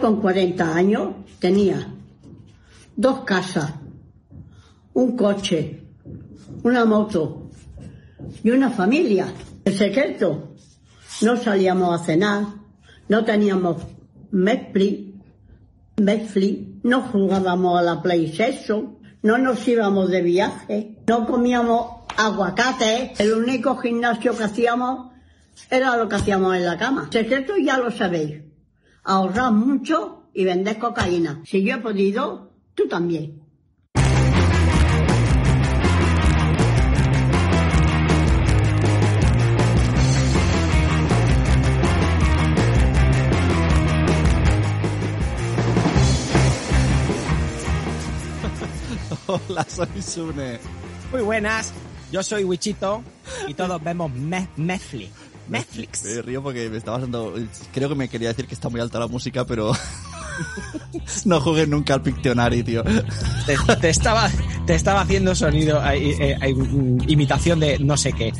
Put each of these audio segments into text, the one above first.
Con 40 años tenía dos casas, un coche, una moto y una familia. El secreto, no salíamos a cenar, no teníamos Netflix, Netflix, no jugábamos a la PlayStation, no nos íbamos de viaje, no comíamos aguacate, el único gimnasio que hacíamos era lo que hacíamos en la cama. El secreto ya lo sabéis, ahorrar mucho y vender cocaína. Si yo he podido, tú también. Hola, soy Sune. Muy buenas, yo soy Wichito y todos vemos Me- Netflix. Netflix. Me río porque me estaba dando... Creo que me quería decir que está muy alta la música, pero... no jugué nunca al Pictionary, tío. Te, te estaba, te estaba haciendo sonido, eh, eh, mm, imitación de no sé qué.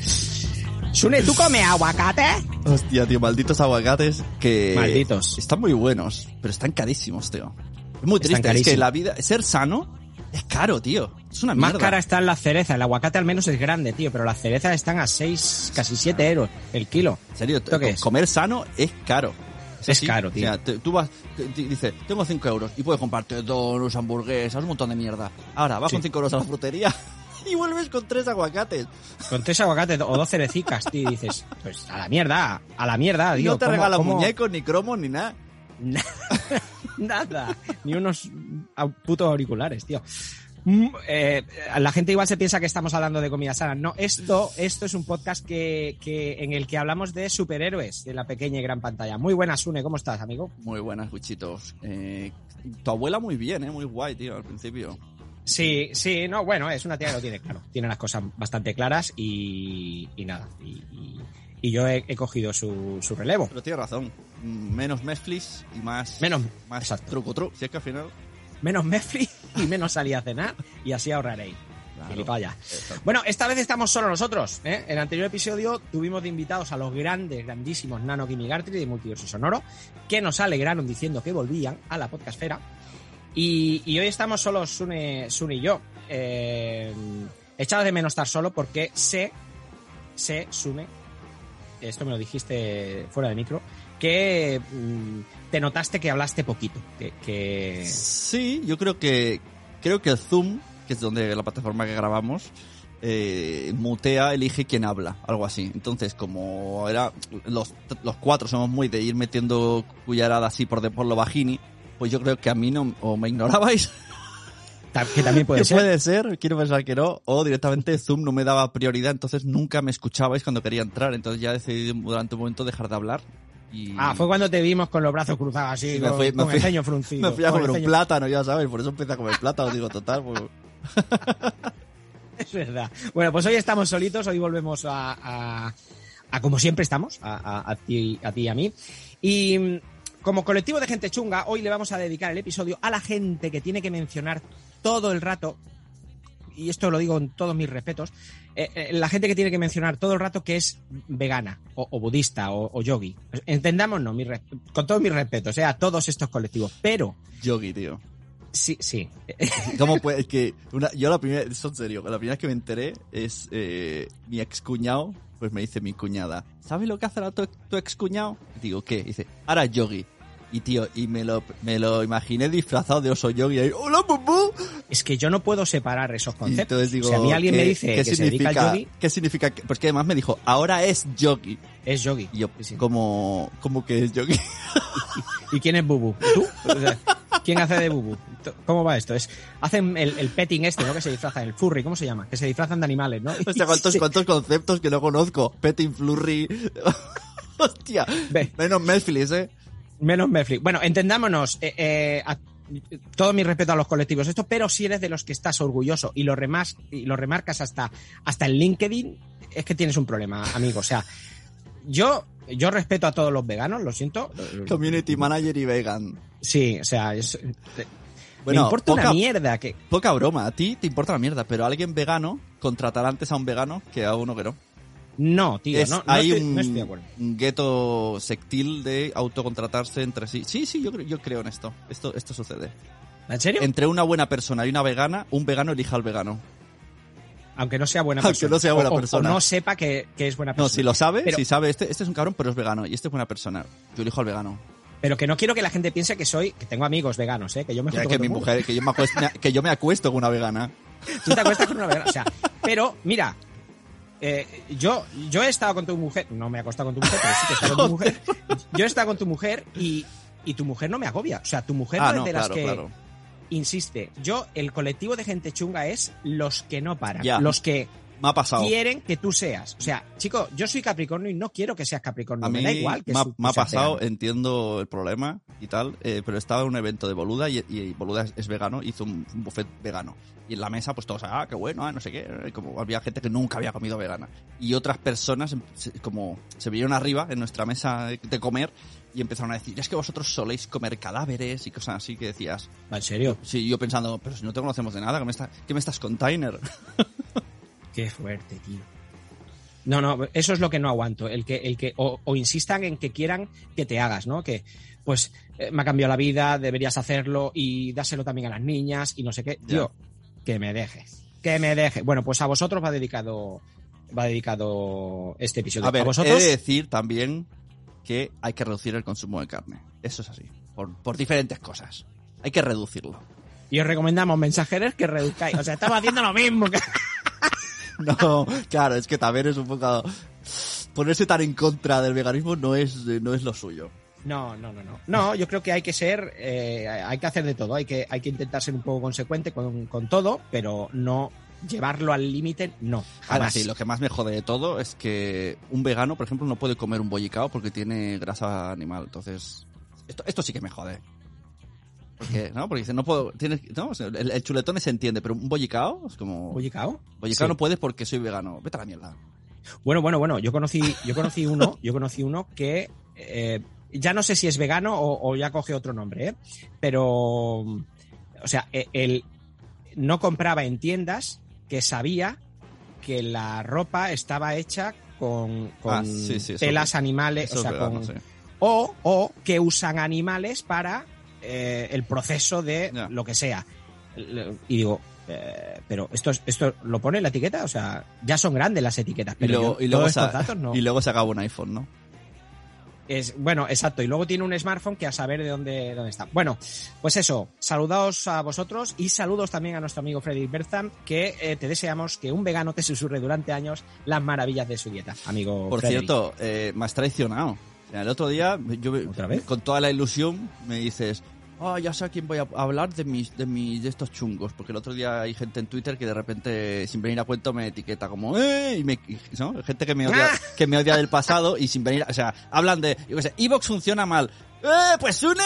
Sune, ¿tú comes aguacate? Hostia, tío, malditos aguacates que... Malditos. Están muy buenos, pero están carísimos, tío. Es muy triste, es que la vida... Ser sano es caro, tío. Es una Más mierda. cara están las cerezas. El aguacate al menos es grande, tío, pero las cerezas están a 6, casi 7 euros el kilo. En serio, ¿Esto qué es? comer sano es caro. Es caro, tío. O sea, te- tú vas, te- te- dices, tengo 5 euros y puedes comprarte donuts, hamburguesas, un montón de mierda. Ahora, vas Sí. con 5 euros a la frutería y vuelves con tres aguacates. Con tres aguacates o dos cerecicas, tío, y dices, pues a la mierda, a la mierda, tío. no te ¿cómo- regalan muñecos, ni cromos, ni nada. Nada, ni unos putos auriculares, tío. Mm, eh, la gente igual se piensa que estamos hablando de comida sana. No, esto, esto es un podcast que, que, en el que hablamos de superhéroes de la pequeña y gran pantalla. Muy buenas, Sune, ¿cómo estás, amigo? Muy buenas, Wichitos. Eh, tu abuela muy bien, ¿eh? Muy guay, tío, al principio. Sí, sí, no, bueno, es una tía que lo tiene claro. Tiene las cosas bastante claras y, y nada. Y, y- y yo he, he cogido su, su relevo. Pero tienes razón. Menos Netflix y más... Menos, Más exacto. truco, truco. Si es que al final... menos Netflix y menos salir a cenar y así ahorraréis. Claro. Gilipollas. Exacto. Bueno, esta vez estamos solo nosotros. ¿eh? En el anterior episodio tuvimos de invitados a los grandes, grandísimos Nano Kimigartri de Multiverso Sonoro, que nos alegraron diciendo que volvían a la podcastfera. Y, y hoy estamos solos Sune, Sune y yo. Eh, echados de menos estar solo porque sé, sé, Sune, esto me lo dijiste fuera de micro, que mm, te notaste que hablaste poquito. Que, Sí, yo creo que creo que el Zoom, que es donde la plataforma que grabamos, eh, mutea, elige quién habla, algo así. Entonces, como era los, los cuatro somos muy de ir metiendo cullerada así por de por lo bajini, pues yo creo que a mí no o me ignorabais, que también puede ser. puede ser, quiero pensar que no, o directamente Zoom no me daba prioridad, entonces nunca me escuchabais cuando quería entrar, entonces ya decidí durante un momento dejar de hablar. Y Ah, fue cuando te vimos con los brazos cruzados así, Sí, con, fui- me con fui- el ceño fruncido. me fui a comer un plátano, ya sabes, por eso empecé a comer plátano, digo, total, pues... Es verdad. Bueno, pues hoy estamos solitos, hoy volvemos a, a- a como siempre estamos, a, a- a ti, a ti y a mí. Y mm, como colectivo de gente chunga, hoy le vamos a dedicar el episodio a la gente que tiene que mencionar todo el rato, y esto lo digo con todos mis respetos, eh, eh, la gente que tiene que mencionar todo el rato que es vegana, o, o budista, o, o yogi. Entendámonos, mi con todos mis respetos, eh, a todos estos colectivos. Pero, Yogi, tío. sí, sí, ¿Cómo puede? Es que una, yo la primera, eso en serio, la primera vez que me enteré es eh, mi ex cuñado, pues me dice mi cuñada, ¿sabes lo que hace ahora tu, tu ex cuñado? Digo, ¿qué? Dice, ahora yogi. Y tío, y me lo, me lo imaginé disfrazado de oso yogi ahí, ¡Hola, bubú! es que yo no puedo separar esos conceptos. entonces digo, si a mí alguien ¿qué- me dice ¿qué que se dedica al significa, yogi, ¿Qué significa? que- Porque además me dijo, ahora es yogi. es yogi. Y yo, Sí. ¿cómo, cómo que es yogi? ¿Y quién es Bubu? ¿Tú? O sea, ¿Quién hace de Bubu? ¿Cómo va esto? Es, hacen el, el petting este, ¿no? Que se disfrazan, el furry, ¿cómo se llama? Que se disfrazan de animales, ¿no? O sea, ¿cuántos, conceptos que no conozco? Petting flurry. Hostia. Ve. Menos Netflix, eh. Menos Netflix. Bueno, entendámonos. eh, eh, a- todo mi respeto a los colectivos estos, pero si eres de los que estás orgulloso y lo, remas, y lo remarcas hasta, hasta en LinkedIn, es que tienes un problema, amigo. O sea, yo, yo respeto a todos los veganos, lo siento. Community manager y vegan. Sí, o sea, es- Bueno, me importa poca- una mierda que... Poca broma, a ti te importa la mierda, pero a alguien vegano contratará antes a un vegano que a uno que no. No, tío, Es- no, no hay estoy, un, no estoy de acuerdo. un gueto sectil de autocontratarse entre sí. Sí, sí, yo, creo- yo creo en esto. Esto, esto sucede. ¿En serio? Entre una buena persona y una vegana, un vegano elija al vegano. Aunque no sea buena Aunque persona. no sea buena O- persona. O, no sepa que, que es buena No, persona. si lo sabe, Pero- si sabe, este, este es un cabrón, pero es vegano. Y este es buena persona. Yo elijo al vegano. Pero que no quiero que la gente piense que soy, que tengo amigos veganos, ¿eh? Que yo me junto que con mi mujer, que yo me acuesto, que yo me acuesto con una vegana. Tú te acuestas con una vegana. O sea, pero mira, eh, yo, yo he estado con tu mujer, no me he acostado con tu mujer, pero sí que he estado con tu mujer. Yo he estado con tu mujer y, y tu mujer no me agobia. O sea, tu mujer Ah, no es de las que claro. insiste. Yo, el colectivo de gente chunga es los que no paran, Ya. los que Me ha pasado. quieren que tú seas. O sea, chico, yo soy Capricornio y no quiero que seas Capricornio. A mí me da igual que me su- me ha pasado, entiendo el problema y tal, eh, pero estaba en un evento de Boluda y, y Boluda es, es vegano, hizo un, un buffet vegano. Y en la mesa, pues todos, ah, qué bueno, ah, no sé qué. Como había gente que nunca había comido vegana. Y otras personas, em, como se vinieron arriba en nuestra mesa de comer y empezaron a decir, es que vosotros soléis comer cadáveres y cosas así que decías. ¿En serio? Sí, yo pensando, pero si no te conocemos de nada, ¿qué me, está, qué me estás container? Qué fuerte, tío. No, no, eso es lo que no aguanto. El que, el que, o, o insistan en que quieran que te hagas, ¿no? Que, pues, eh, me ha cambiado la vida, deberías hacerlo y dáselo también a las niñas y no sé qué. Tío, que me dejes. Que me deje. Bueno, pues a vosotros va dedicado, va dedicado este episodio. A ver, he vosotros. de decir también que hay que reducir el consumo de carne. Eso es así. Por, por diferentes cosas. Hay que reducirlo. Y os recomendamos mensajeros que reduzcáis. O sea, estamos haciendo lo mismo. que- No, claro, es que también es un poco... Ponerse tan en contra del veganismo no es, no es lo suyo. No, no, no, no. No, yo creo que hay que ser, eh, hay que hacer de todo, hay que, hay que intentar ser un poco consecuente con, con todo, pero no llevarlo al límite, no. Ahora sí, lo que más me jode de todo es que un vegano, por ejemplo, no puede comer un bollicao porque tiene grasa animal. Entonces, esto, esto sí que me jode. Porque, ¿no? Porque dice, no puedo, tienes, no, el, el chuletón se entiende, pero un bollicao es como... ¿Bollicao? Bollicao Sí. no puedes porque soy vegano. Vete a la mierda. Bueno, bueno, bueno, yo conocí, yo conocí uno, yo conocí uno que eh, ya no sé si es vegano o, o ya coge otro nombre, ¿eh? pero, o sea, e- él no compraba en tiendas que sabía que la ropa estaba hecha con, con Ah, sí, sí, eso- telas animales, Eso o sea, con, o, o que usan animales para eh, el proceso de lo que sea. Y digo, eh, pero esto, es- esto lo pone en la etiqueta, o sea, ya son grandes las etiquetas, Y pero luego, yo y, luego todos se, estos datos no. y luego se acaba un iPhone, ¿no? Es, bueno, exacto, y luego tiene un smartphone que a saber de dónde, dónde está. Bueno, pues eso, saludaos a vosotros y saludos también a nuestro amigo Freddy Bertham, que eh, te deseamos que un vegano te susurre durante años las maravillas de su dieta, amigo Por cierto, eh, me has traicionado. El otro día, yo ¿Otra vez? con toda la ilusión, me dices, ah, ya sé a quién voy a hablar de mis, de mis, de estos chungos. Porque el otro día hay gente en Twitter que de repente, sin venir a cuento, me etiqueta como, eh, y me, ¿no? Gente que me odia, que me odia del pasado y sin venir, a- o sea, hablan de, yo qué sé, Evox funciona mal. ¡Eh, pues une!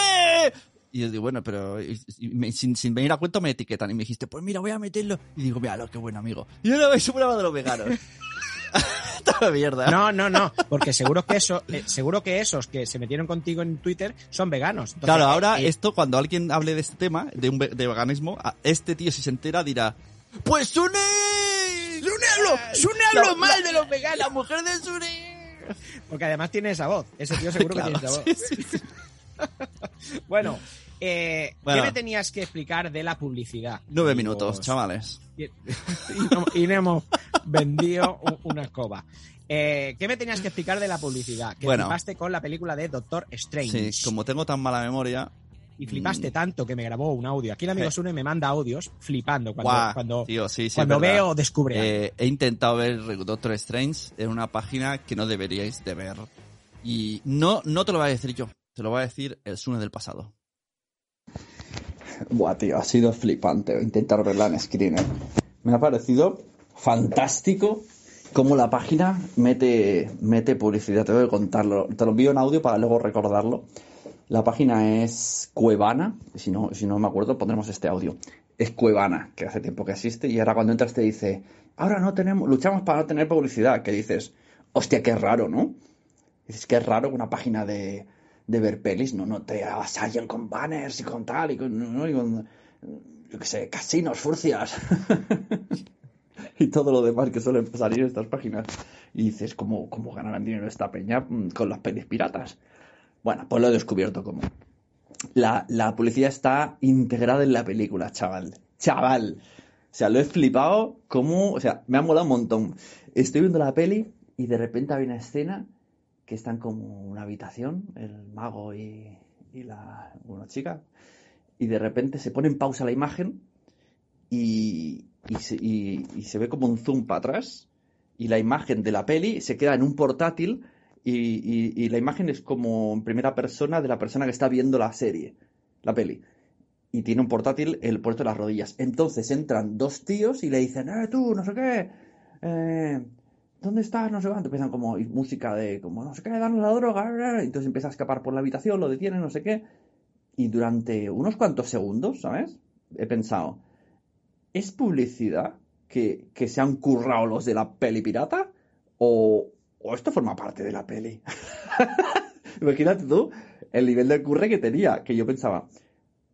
Y yo digo, bueno, pero y- y me- sin, sin venir a cuento me etiquetan y me dijiste, pues mira, voy a meterlo. Y digo, mira, qué buen amigo. Y ahora vais a de los veganos. Mierda. No, no, no, porque seguro que eso, eh, seguro que esos que se metieron contigo en Twitter son veganos. Entonces, Claro, ahora eh, esto, cuando alguien hable de este tema, de, un ve- de veganismo, a- este tío si se entera dirá, pues Sune... ¡Sune la- mal de los veganos! La mujer de Sune... Porque además tiene esa voz. Ese tío seguro Claro, que tiene esa voz. sí, sí, sí. Bueno, eh, Bueno. ¿qué me tenías que explicar de la publicidad? Nueve minutos, chavales. Y, y hemos vendido una escoba. Eh, ¿Qué me tenías que explicar de la publicidad? Que Bueno. flipaste con la película de Doctor Strange. Sí, como tengo tan mala memoria... Y flipaste tanto que me grabó un audio. Aquí el amigo. Sune me manda audios flipando cuando, cuando, tío, sí, sí, es cuando verdad. veo o descubre. Eh, he intentado ver Doctor Strange en una página que no deberíais de ver. Y no, no te lo voy a decir yo, te lo va a decir el Sune del pasado. Buah, tío, ha sido flipante intentar verla en screener. Me ha parecido fantástico cómo la página mete, mete publicidad. Te voy a contarlo. Te lo envío en audio para luego recordarlo. La página es Cuevana. Si no, si no me acuerdo, pondremos este audio. Es Cuevana, que hace tiempo que existe. Y ahora cuando entras te dice, ahora no tenemos, luchamos para no tener publicidad. Que dices, hostia, qué raro, ¿no? Dices es raro que una página de, de ver pelis no, no te avasallen con banners y con tal y con, ¿no? y con yo qué sé, casinos, furcias. y todo lo demás que suelen salir en estas páginas. Y dices, ¿cómo, cómo ganarán dinero esta peña mm, con las pelis piratas? Bueno, pues lo he descubierto como. La, la publicidad está integrada en la película, chaval. Chaval. O sea, lo he flipado como... O sea, me ha molado un montón. Estoy viendo la peli y de repente hay una escena que están como una habitación, el mago y, y la una chica, y de repente se pone en pausa la imagen y, y, se, y- se ve como un zoom para atrás y la imagen de la peli se queda en un portátil y, la imagen es como en primera persona de la persona que está viendo la serie, la peli. Y tiene un portátil el puesto de las rodillas. Entonces entran dos tíos y le dicen, eh, tú, no sé qué, eh, ¿dónde estás? No sé cuánto. Empiezan como música de, como, no sé qué, danos la droga. Entonces empieza a escapar por la habitación, lo detienen, no sé qué. Y durante unos cuantos segundos, ¿sabes? He pensado, ¿es publicidad que, que se han currado los de la peli pirata? ¿O, o esto forma parte de la peli? Imagínate tú el nivel de curre que tenía, que yo pensaba,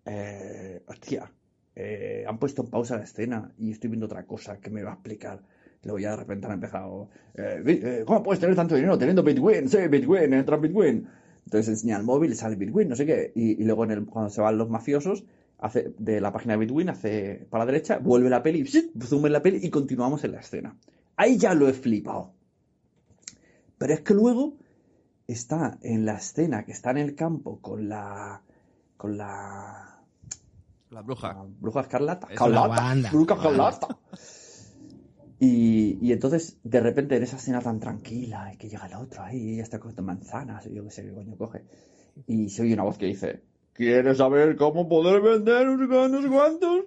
eh, hostia, eh, han puesto en pausa la escena y estoy viendo otra cosa que me va a explicar. Luego ya de repente han empezado, eh, "Vi- eh, ¿cómo puedes tener tanto dinero teniendo Bitcoin? Sí, Bitcoin, entra en Bitcoin. Entonces enseña el móvil, sale Bitcoin, no sé qué. Y, y luego en el, cuando se van los mafiosos, hace de la página de Bitcoin, hace para la derecha, vuelve la peli, zoom en la peli y continuamos en la escena. Ahí ya lo he flipado. Pero es que luego está en la escena que está en el campo con la. con la. La bruja. la bruja escarlata. Es Escarlata. Bruja escarlata. Y, entonces, de repente, en esa escena tan tranquila, que llega el otro ahí, y ella está cogiendo manzanas, y yo qué sé qué coño coge. Y se oye una voz que dice: ¿Quieres saber cómo poder vender sé cuántos?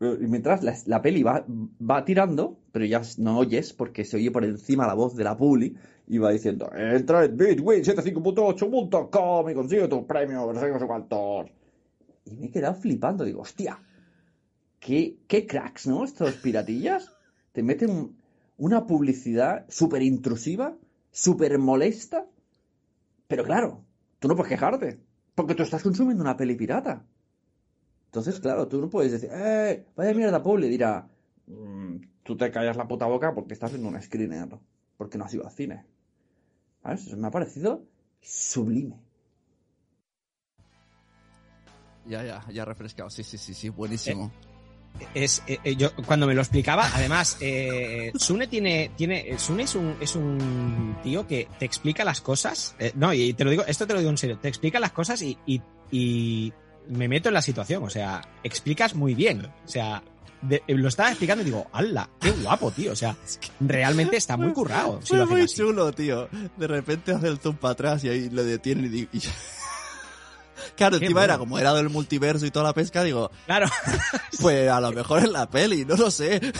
Y mientras la, peli va, va tirando, pero ya no oyes porque se oye por encima la voz de la puli y va diciendo: Entra en bitwin75.8.com y consigue tus premios, no sé, no sé cuántos. Y me he quedado flipando, digo: Hostia, qué, qué cracks, ¿no? Estos piratillas te meten una publicidad súper intrusiva, súper molesta. Pero claro, tú no puedes quejarte, porque tú estás consumiendo una peli pirata. Entonces, claro, tú no puedes decir, ¡eh! Vaya mierda, Paul, le dirá, "Mm, tú te callas la puta boca porque estás viendo un screener, porque no has ido al cine. ¿Sabes? Eso me ha parecido sublime. Ya, ya, ya refrescado. Sí, sí, sí, sí, buenísimo. Es eh, eh, yo cuando me lo explicaba además eh, Sune tiene tiene eh, Sune es un es un tío que te explica las cosas eh, no y te lo digo esto te lo digo en serio te explica las cosas y, y, y me meto en la situación o sea explicas muy bien o sea de- lo estaba explicando y digo ¡hala! ¡qué guapo tío! o sea realmente está muy currado si Fue lo hacen muy así. chulo, tío. De repente hace el zoom para atrás y ahí lo detienen y digo... y- Claro, Qué encima era como era del multiverso y toda la pesca, digo, claro pues a lo mejor en la peli, no lo sé.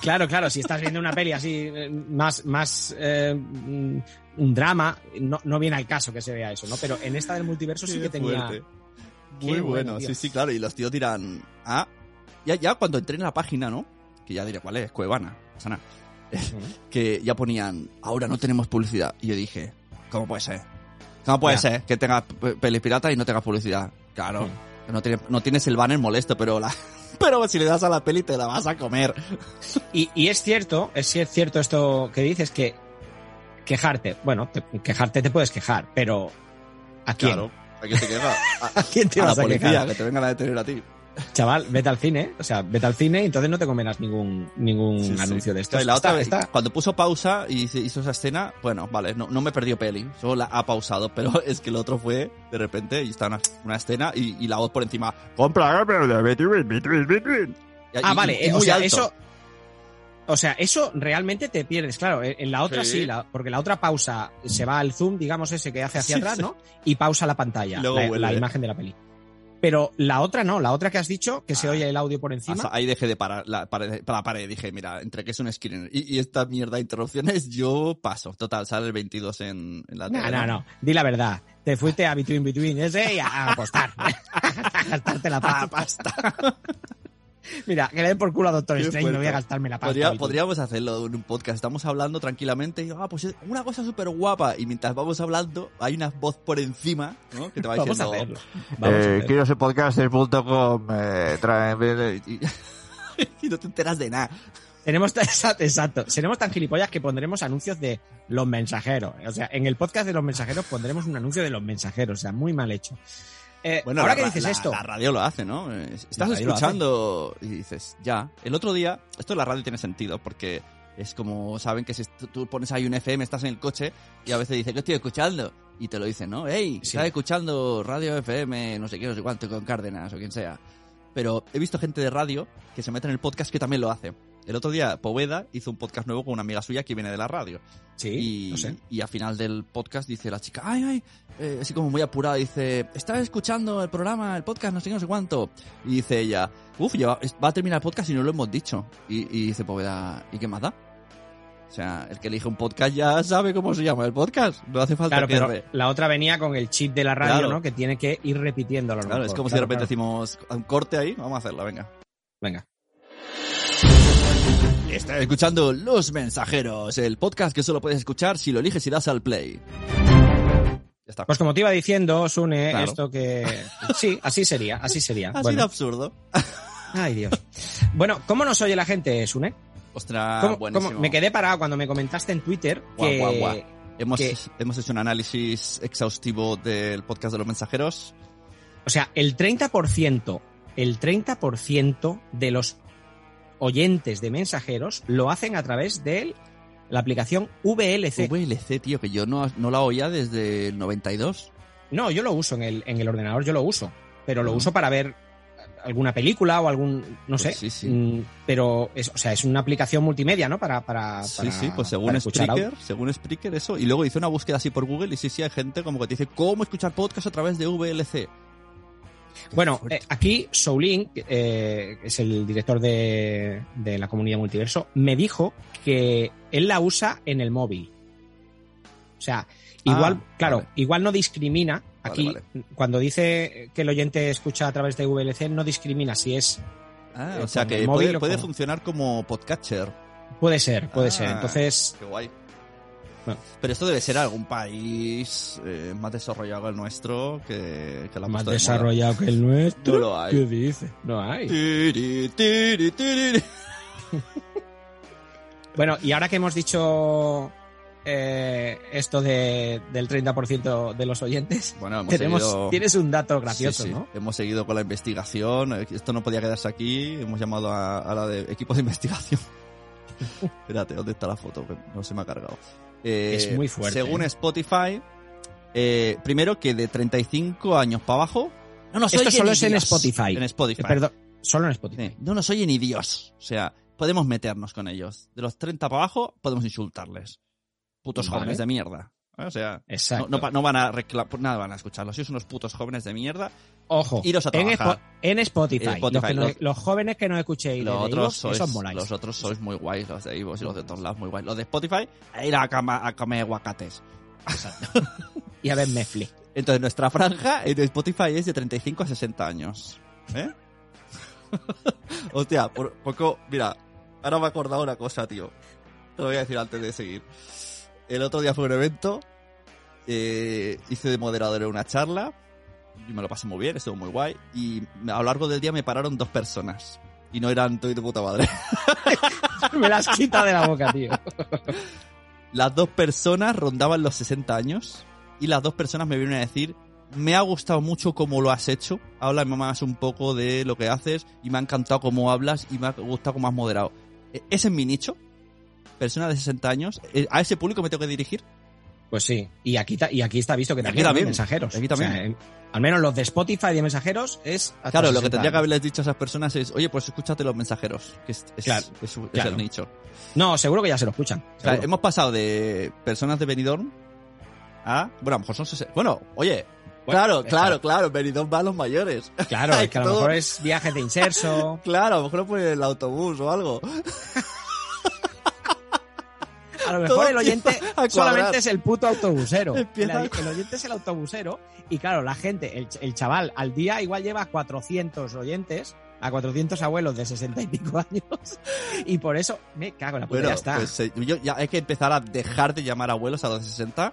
Claro, claro, si estás viendo una peli así eh, más, más eh, mm, un drama, no, no viene al caso que se vea eso, ¿no? Pero en esta del multiverso sí que tenía. fuerte. Muy bueno, sí, sí, claro. Y los tíos dirán, ah, ya, ya cuando entré en la página, ¿no? Que ya diré cuál es, Cuevana, nada. que ya ponían, ahora no tenemos publicidad. Y yo dije, ¿cómo puede ser? ¿Cómo puede Ya. ser que tengas pe- pelis piratas y no tengas publicidad? Claro, no, tiene- no tienes el banner molesto, pero la... Pero si le das a la peli te la vas a comer. Y, y es cierto, es cier- cierto esto que dices que quejarte, bueno, te- quejarte te puedes quejar, pero ¿a quién? Claro, ¿a quién te queja? A, ¿A quién te a la vas a policía, quejar? que te vengan a detener a ti. Chaval, vete al cine, o sea, vete al cine y entonces no te comerás ningún, ningún Sí, sí. anuncio de esto. La otra vez, está, cuando puso pausa y hizo- esa escena, bueno, vale, no, no me perdió peli, solo la ha pausado, pero es que el otro fue, de repente, y está una, una escena y, y la voz por encima, compra, Ah, y- vale, y eh, o sea, alto. eso. O sea, eso realmente te pierdes, claro. En en la otra sí, Sí. la- porque la otra pausa, se va al zoom, digamos, ese que hace hacia Sí, atrás, sí. ¿no? Y pausa la pantalla, luego la imagen de la peli. Pero la otra no, la otra que has dicho, que se Ah. oye el audio por encima. Hasta ahí dejé de parar la pared, la pared. Dije, mira, entre que es un screener y, y esta mierda de interrupciones, yo paso. Total, sale el 22 en, en la No, tele, no, no. Di la verdad. Te fuiste a Between Between ese y a, apostar. a gastarte la pasta. Mira, que le den por culo a Doctor Qué Strange, no voy a gastarme la pasta. Podría- podríamos hacerlo en un podcast. Estamos hablando tranquilamente y digo, ah, pues es una cosa súper guapa. Y mientras vamos hablando, hay una voz por encima, ¿no? Que te va Vamos a diciendo. hacerlo. Vamos a Eh, hacerlo. quiero ser podcaster.com, eh, trae- y, y no te enteras de nada. Tenemos, exacto, exacto. Seremos tan gilipollas que pondremos anuncios de los mensajeros. O sea, en el podcast de los mensajeros pondremos un anuncio de los mensajeros. O sea, muy mal hecho. Eh, Bueno, ahora la, que dices la- esto. La radio lo hace, ¿no? Eh, Estás escuchando y dices, ya. El otro día, esto de la radio tiene sentido porque es como, saben que si tú- pones ahí un FM, estás en el coche y a veces dices, ¿qué estoy escuchando? Y te lo dicen, ¿no? Hey, Sí. estás escuchando radio FM, no sé qué, no sé cuánto, con Cárdenas o quien sea. Pero he visto gente de radio que se mete en el podcast que también lo hace. El otro día, Poveda hizo un podcast nuevo con una amiga suya que viene de la radio. Sí, y, no sé. y al final del podcast dice la chica, ay, ay, eh, así como muy apurada, dice, estaba escuchando el programa, el podcast, no sé qué, no sé cuánto. Y dice ella, uff, va a terminar el podcast y no lo hemos dicho. Y, y dice Poveda, ¿y qué más da? O sea, el que elige un podcast ya sabe cómo se llama el podcast. No hace falta Claro, que... pero la otra venía con el chip de la radio, Claro. ¿no? Que tiene que ir repitiéndolo. Claro, es como si de repente decimos, un corte ahí, vamos a hacerlo, venga. Venga. Estás escuchando Los Mensajeros, el podcast que solo puedes escuchar si lo eliges y das al play. Está. Pues como te iba diciendo, Sune, Claro. esto que... Sí, así sería, así sería. De Bueno. absurdo. Ay, Dios. Bueno, ¿cómo nos oye la gente, Sune? Ostras, ¿Cómo- buenísimo. cómo- Me quedé parado cuando me comentaste en Twitter Guau, que... guau, guau. Hemos, que- hemos hecho un análisis exhaustivo del podcast de los mensajeros. O sea, el 30%, el 30% de los oyentes de mensajeros lo hacen a través de la aplicación VLC. VLC, tío, que yo no, no la oía desde el 92. No, yo lo uso en el, en el ordenador, yo lo uso. Pero lo Ujú. uso para ver alguna película o algún, no sé. Pues sí, sí. Mm, Pero, es, o sea, es una aplicación multimedia, ¿no? Para, para, Sí, para- sí, pues según. Spreaker, según Spreaker, eso. Y luego hice una búsqueda así por Google y sí, sí, hay gente como que te dice cómo escuchar podcast a través de VLC. Bueno, eh, aquí Soulin, eh, que es el director de, de la comunidad multiverso, me dijo que él la usa en el móvil. O sea, igual, Ah, claro, vale. igual no discrimina. Aquí, vale. cuando dice que el oyente escucha a través de VLC, no discrimina si es. Ah, Eh, o sea que móvil puede, puede funcionar como podcatcher. Puede ser, puede Ah, ser. Entonces, Qué guay. Pero esto debe ser algún país eh, más desarrollado que el nuestro que, que la más de desarrollado que el nuestro. No lo hay. ¿Qué dice? No hay. Tiri, tiri, tiri. Bueno, y ahora que hemos dicho eh, esto de, del 30% de los oyentes, Bueno, hemos tenemos, seguido... tienes un dato gracioso, Sí, sí. ¿no? Hemos seguido con la investigación. eh, Esto no podía quedarse aquí. Hemos llamado a, a la de equipo de investigación. Espérate, ¿dónde está la foto? Que No se me ha cargado. Eh, Es muy fuerte, Según ¿eh? Spotify, eh, primero que de 35 años para abajo. No nos Esto solo es en. Spotify. En Spotify. Eh, Perdón, solo en Spotify. Sí, no nos oye ni Dios. O sea, podemos meternos con ellos. De los 30 para abajo, podemos insultarles. Putos Vale. jóvenes de mierda. O sea, Exacto. no, no no van a reclamar, nada van a escucharlos. Sois unos putos jóvenes de mierda. Ojo, Iros a en, trabajar. Spo- en Spotify, En Spotify, los, que no- los- los jóvenes que no escuchéis Los otros, sois, esos moláis. los otros sois muy guays, los de Ivo y los de todos lados, muy guays. Los de Spotify, a ir a, cama, a comer aguacates. Y a ver Netflix. Entonces, nuestra franja en Spotify es de 35 a 60 años. ¿Eh? Hostia, por poco, mira, ahora me he acordado una cosa, tío. Te lo voy a decir antes de seguir. El otro día fue un evento, eh, hice de moderador en una charla, y me lo pasé muy bien, estuvo muy guay, y a lo largo del día me pararon dos personas. Y no eran tú y tu puta madre. Me las quita de la boca, tío. Las dos personas rondaban los 60 años y las dos personas me vienen a decir, me ha gustado mucho cómo lo has hecho, háblame más un poco de lo que haces y me ha encantado cómo hablas y me ha gustado cómo has moderado. E- ¿Ese es mi nicho? Personas de 60 años. ¿E- ¿A ese público me tengo que dirigir? Pues sí, y aquí, y aquí está visto que también, también. hay mensajeros. Aquí O sea, también. en- al menos los de Spotify de mensajeros es... hasta Claro, lo que 60 tendría que haberles dicho a esas personas es, oye, pues escúchate los mensajeros, que es, es- Claro, es- es claro. el nicho. No, seguro que ya se lo escuchan. O sea, hemos pasado de personas de Benidorm a, bueno, a lo mejor son 60. Bueno, oye, Bueno, claro, claro, claro, Benidorm va a los mayores. Claro, es que a lo mejor es viajes de inserso. Claro, a lo mejor pone en el autobús o algo. A lo mejor el oyente solamente es el puto autobusero. El, el oyente es el autobusero. Y claro, la gente, el, el chaval, al día igual lleva 400 oyentes, a 400 abuelos de 60 y pico años. Y por eso me cago en la puta, Bueno, ya está. pues eh, yo, ya hay que empezar a dejar de llamar abuelos a los de 60,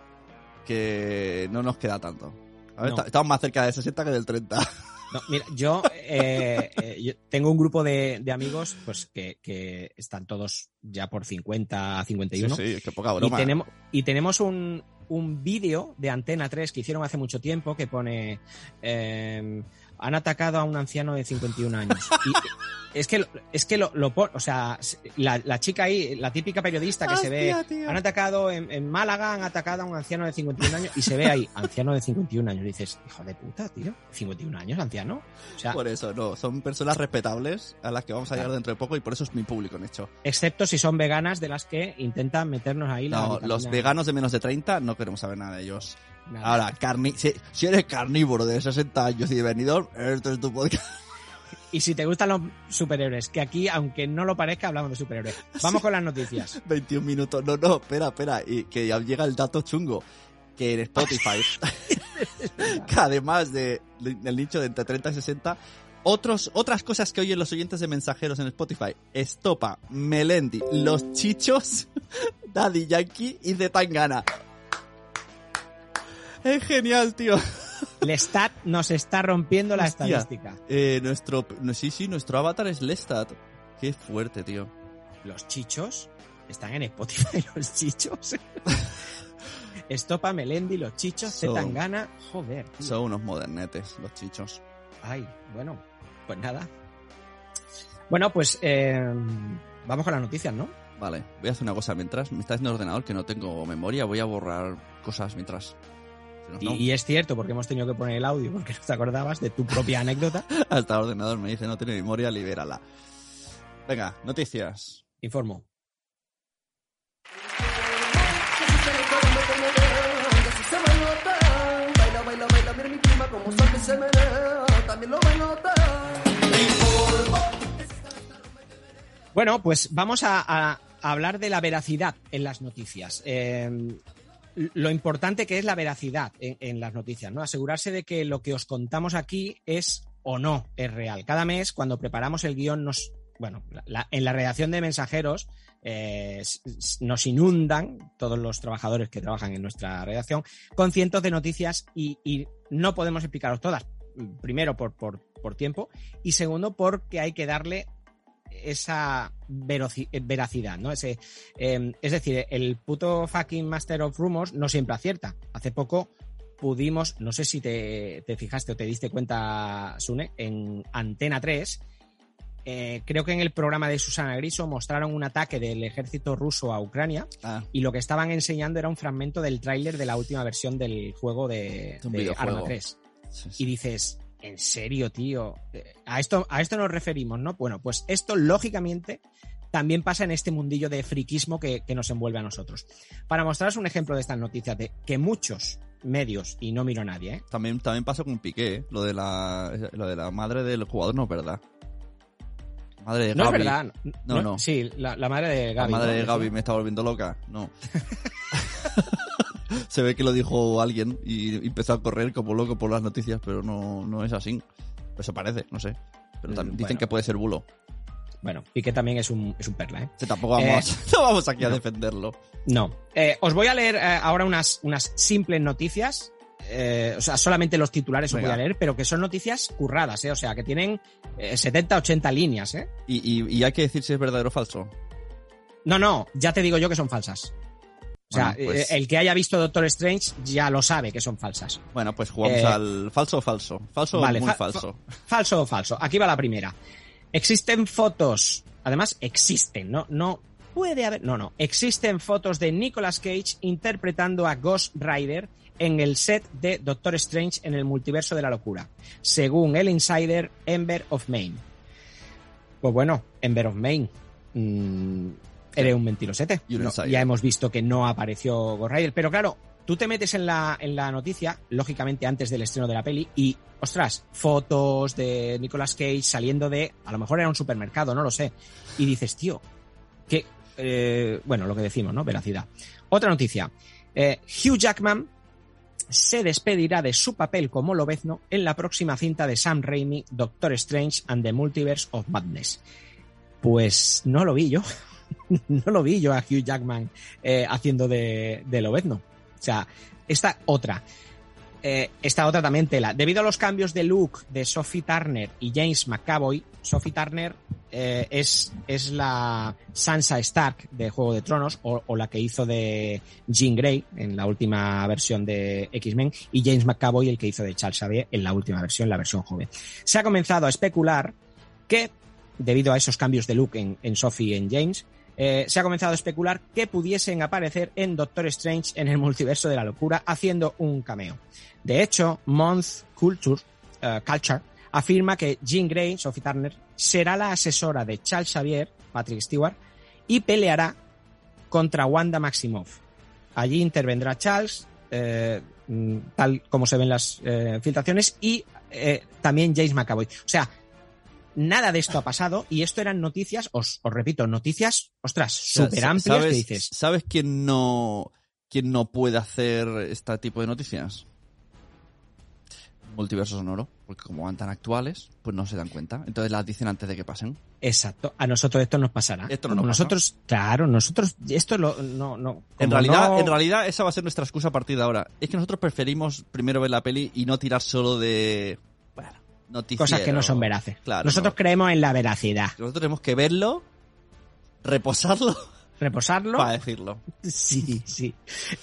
que no nos queda tanto. A ver, No. ta- Estamos más cerca de 60 que del 30. No, mira, yo, eh, eh, yo tengo un grupo de, de amigos pues que, que están todos ya por 50 a 51. Sí, sí, qué poca Y broma. tenemos, y tenemos un, un vídeo de Antena 3 que hicieron hace mucho tiempo que pone eh, han atacado a un anciano de 51 años. Y es que, lo- es que lo, lo o sea, la, la chica ahí, la típica periodista que se ve, tío. han atacado en, en Málaga, han atacado a un anciano de 51 años y se ve ahí, anciano de 51 años. Y dices, hijo de puta, tío, 51 años, anciano. O sea, Por eso, no, son personas respetables a las que vamos a llegar dentro de poco y por eso es mi público, en hecho. excepto si son veganas de las que intentan meternos ahí la No, los veganos de menos de 30 no queremos saber nada de ellos. Nada. Ahora, carni si, si eres carnívoro de 60 años y de venidor, este es tu podcast. Y si te gustan los superhéroes, que aquí, aunque no lo parezca, hablamos de superhéroes. Vamos con las noticias. 21 minutos. No, no, espera, espera. Y que ya llega el dato chungo. Que en Spotify, que además de, del nicho de entre 30 y 60, otros, otras cosas que oyen los oyentes de mensajeros en Spotify. Estopa, Melendi, Los Chichos, Daddy Yankee y The Tangana. Es genial, tío. Lestat nos está rompiendo la estadística. Eh, nuestro, sí, sí, nuestro avatar es Lestat. Qué fuerte, tío. Los chichos están en Spotify, los chichos. Estopa, Melendi, los chichos, So- Zetangana. Joder. tío. Son unos modernetes, los chichos. Ay, bueno, pues nada. Bueno, pues eh, vamos con las noticias, ¿no? Vale, voy a hacer una cosa mientras. Me está diciendo el ordenador que no tengo memoria. Voy a borrar cosas mientras. No, Y, no. y es cierto, porque hemos tenido que poner el audio porque no te acordabas de tu propia anécdota. Hasta el ordenador me dice no tiene memoria, libérala. Venga, noticias. Informo. Bueno, pues vamos a, a- a hablar de la veracidad en las noticias. Eh, lo importante que es la veracidad en, las noticias, ¿no? Asegurarse de que lo que os contamos aquí es o no es real. Cada mes, cuando preparamos el guion, nos. Bueno, en la redacción de mensajeros eh, nos inundan todos los trabajadores que trabajan en nuestra redacción con cientos de noticias y, y no podemos explicaros todas. Primero, por, por, por tiempo y segundo, porque hay que darle esa eh, veracidad, ¿no? Ese, eh, es decir, el puto fucking Master of Rumors no siempre acierta. Hace poco pudimos, no sé si te, te fijaste o te diste cuenta, Sune, en Antena 3, eh, creo que en el programa de Susana Griso mostraron un ataque del ejército ruso a Ucrania Ah, y lo que estaban enseñando era un fragmento del tráiler de la última versión del juego de. Arma 3 sí, sí. y dices, ¿en serio, tío? Eh, A esto, a esto nos referimos, ¿no? Bueno, pues esto lógicamente también pasa en este mundillo de friquismo que, que nos envuelve a nosotros. Para mostraros un ejemplo de estas noticias, de que muchos medios, y no miro a nadie, ¿eh? También, también pasó con Piqué, ¿eh? lo de la lo de la madre del jugador no es verdad. Madre de No es Gaby. verdad. No, no. Sí, la, la madre de La Gaby. madre ¿no? de Gaby me está volviendo loca. No. Se ve que lo dijo alguien y empezó a correr como loco por las noticias, pero no, no es así. Eso parece, no sé. Pero también dicen bueno. que puede ser bulo. Bueno, Piqué también es un, es un perla, ¿eh? Tampoco vamos, no vamos aquí a defenderlo. No. Eh, os voy a leer eh, ahora unas, unas simples noticias. eh, o sea, solamente los titulares os Venga. voy a leer, pero que son noticias curradas, ¿eh? O sea, que tienen eh, 70, 80 líneas, ¿eh? Y, y, y hay que decir si es verdadero o falso. No, no, ya te digo yo que son falsas. O sea, Bueno, pues- eh, el que haya visto Doctor Strange ya lo sabe que son falsas. Bueno, pues jugamos Eh, al falso o falso. Falso o muy fa- falso. Falso o falso. Aquí va la primera. Existen fotos, además existen, no, no puede haber, no, no, existen fotos de Nicolas Cage interpretando a Ghost Rider en el set de Doctor Strange en el multiverso de la locura, según el insider Ember of Maine. Pues bueno, Ember of Maine, mm, eres un mentirosete. No, ya hemos visto que no apareció Ghost Rider, pero claro, tú te metes en la, en la noticia, lógicamente antes del estreno de la peli, y, ostras, fotos de Nicolas Cage saliendo de, a lo mejor era un supermercado, no lo sé, y dices, tío, que, eh, bueno, lo que decimos, ¿no? Veracidad. Otra noticia. Eh, Hugh Jackman se despedirá de su papel como Lobezno en la próxima cinta de Sam Raimi, Doctor Strange and the Multiverse of Madness. Pues no lo vi yo. no lo vi yo a Hugh Jackman eh, haciendo de, de Lobezno. O sea, esta otra. eh, esta otra también tela. Debido a los cambios de look de Sophie Turner y James McAvoy, Sophie Turner eh, es, es la Sansa Stark de Juego de Tronos o, o la que hizo de Jean Grey en la última versión de X-Men y James McAvoy el que hizo de Charles Xavier en la última versión, la versión joven. Se ha comenzado a especular que, debido a esos cambios de look en, en Sophie y en James, eh, se ha comenzado a especular que pudiesen aparecer en Doctor Strange en el multiverso de la locura haciendo un cameo. De hecho, Month Culture, eh, Culture afirma que Jean Grey, Sophie Turner, será la asesora de Charles Xavier, Patrick Stewart, y peleará contra Wanda Maximoff. Allí intervendrá Charles, eh, mm, tal como se ven las filtraciones, y también James McAvoy. O sea, nada de esto ha pasado y esto eran noticias, os, os repito, noticias, ostras, súper amplias ¿sabes, que dices. ¿Sabes quién no, quién no puede hacer este tipo de noticias? Multiverso sonoro, porque como van tan actuales, pues no se dan cuenta. Entonces las dicen antes de que pasen. Exacto, a nosotros esto nos pasará. Esto no nos pasa. nosotros, claro, nosotros, esto lo, no, no. En realidad, no- en realidad, esa va a ser nuestra excusa a partir de ahora. Es que nosotros preferimos primero ver la peli y no tirar solo de. Noticiero. cosas que no son veraces. Claro. nosotros no. creemos en la veracidad. Nosotros tenemos que verlo, reposarlo Reposarlo. para decirlo. Sí, sí.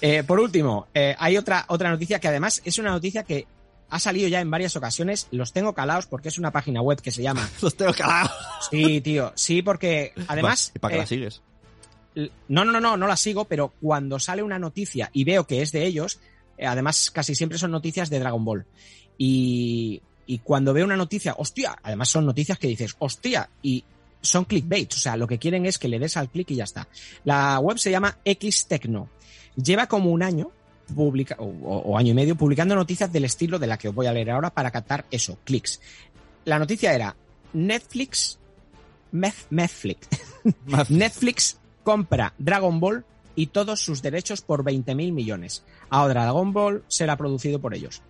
Eh, por último, eh, hay otra, otra noticia que además es una noticia que ha salido ya en varias ocasiones. Los tengo calados porque es una página web que se llama. Los tengo calados. Sí, tío. Sí, porque además. ¿Y para qué eh, la sigues? L- No, no, no, no, no la sigo, pero cuando sale una noticia y veo que es de ellos, eh, además casi siempre son noticias de Dragon Ball. Y, y cuando veo una noticia, hostia, además son noticias que dices, hostia, y son clickbait, o sea, lo que quieren es que le des al clic y ya está. La web se llama Xtecno. Lleva como un año publica, o, o año y medio publicando noticias del estilo de la que os voy a leer ahora para captar eso, clics. La noticia era Netflix, Mef- Netflix, Netflix compra Dragon Ball y todos sus derechos por 20 mil millones. Ahora Dragon Ball será producido por ellos.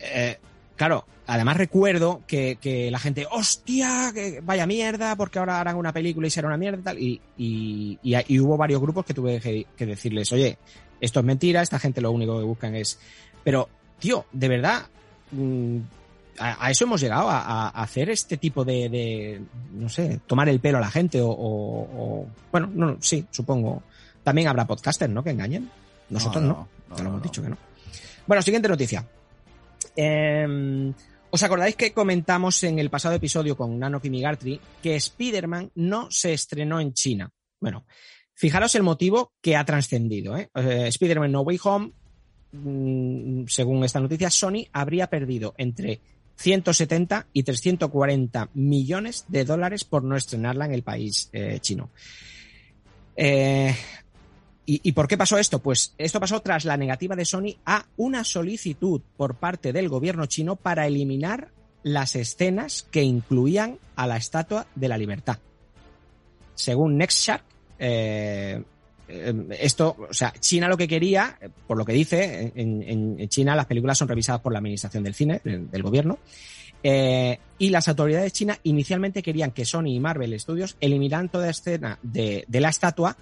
Eh, claro, además recuerdo que, que la gente, hostia, que vaya mierda, porque ahora harán una película y será una mierda y tal. Y, y, y- y hubo varios grupos que tuve que, que decirles, oye, esto es mentira, esta gente lo único que buscan es... Pero, tío, de verdad, mm, a, a eso hemos llegado, a, hacer este tipo de, de, no sé, tomar el pelo a la gente o, o- o- bueno, no, sí, supongo. También habrá podcasters, ¿no? Que engañen. Nosotros no, no, te lo no, hemos dicho que no. Bueno, siguiente noticia. Eh, ¿Os acordáis que comentamos en el pasado episodio con Nano Kimigartri que Spider-Man no se estrenó en China? Bueno, fijaros el motivo que ha trascendido. ¿eh? Eh, Spider-Man No Way Home, mm, según esta noticia, Sony habría perdido entre 170 y 340 millones de dólares por no estrenarla en el país eh, chino. Eh, ¿y, ¿Y por qué pasó esto? Pues esto pasó tras la negativa de Sony a una solicitud por parte del gobierno chino para eliminar las escenas que incluían a la Estatua de la Libertad. Según NextShark, eh, eh, esto, o sea, China lo que quería, por lo que dice, en, China las películas son revisadas por la Administración del Cine, del, gobierno, eh, y las autoridades chinas inicialmente querían que Sony y Marvel Studios eliminaran toda escena de, la estatua,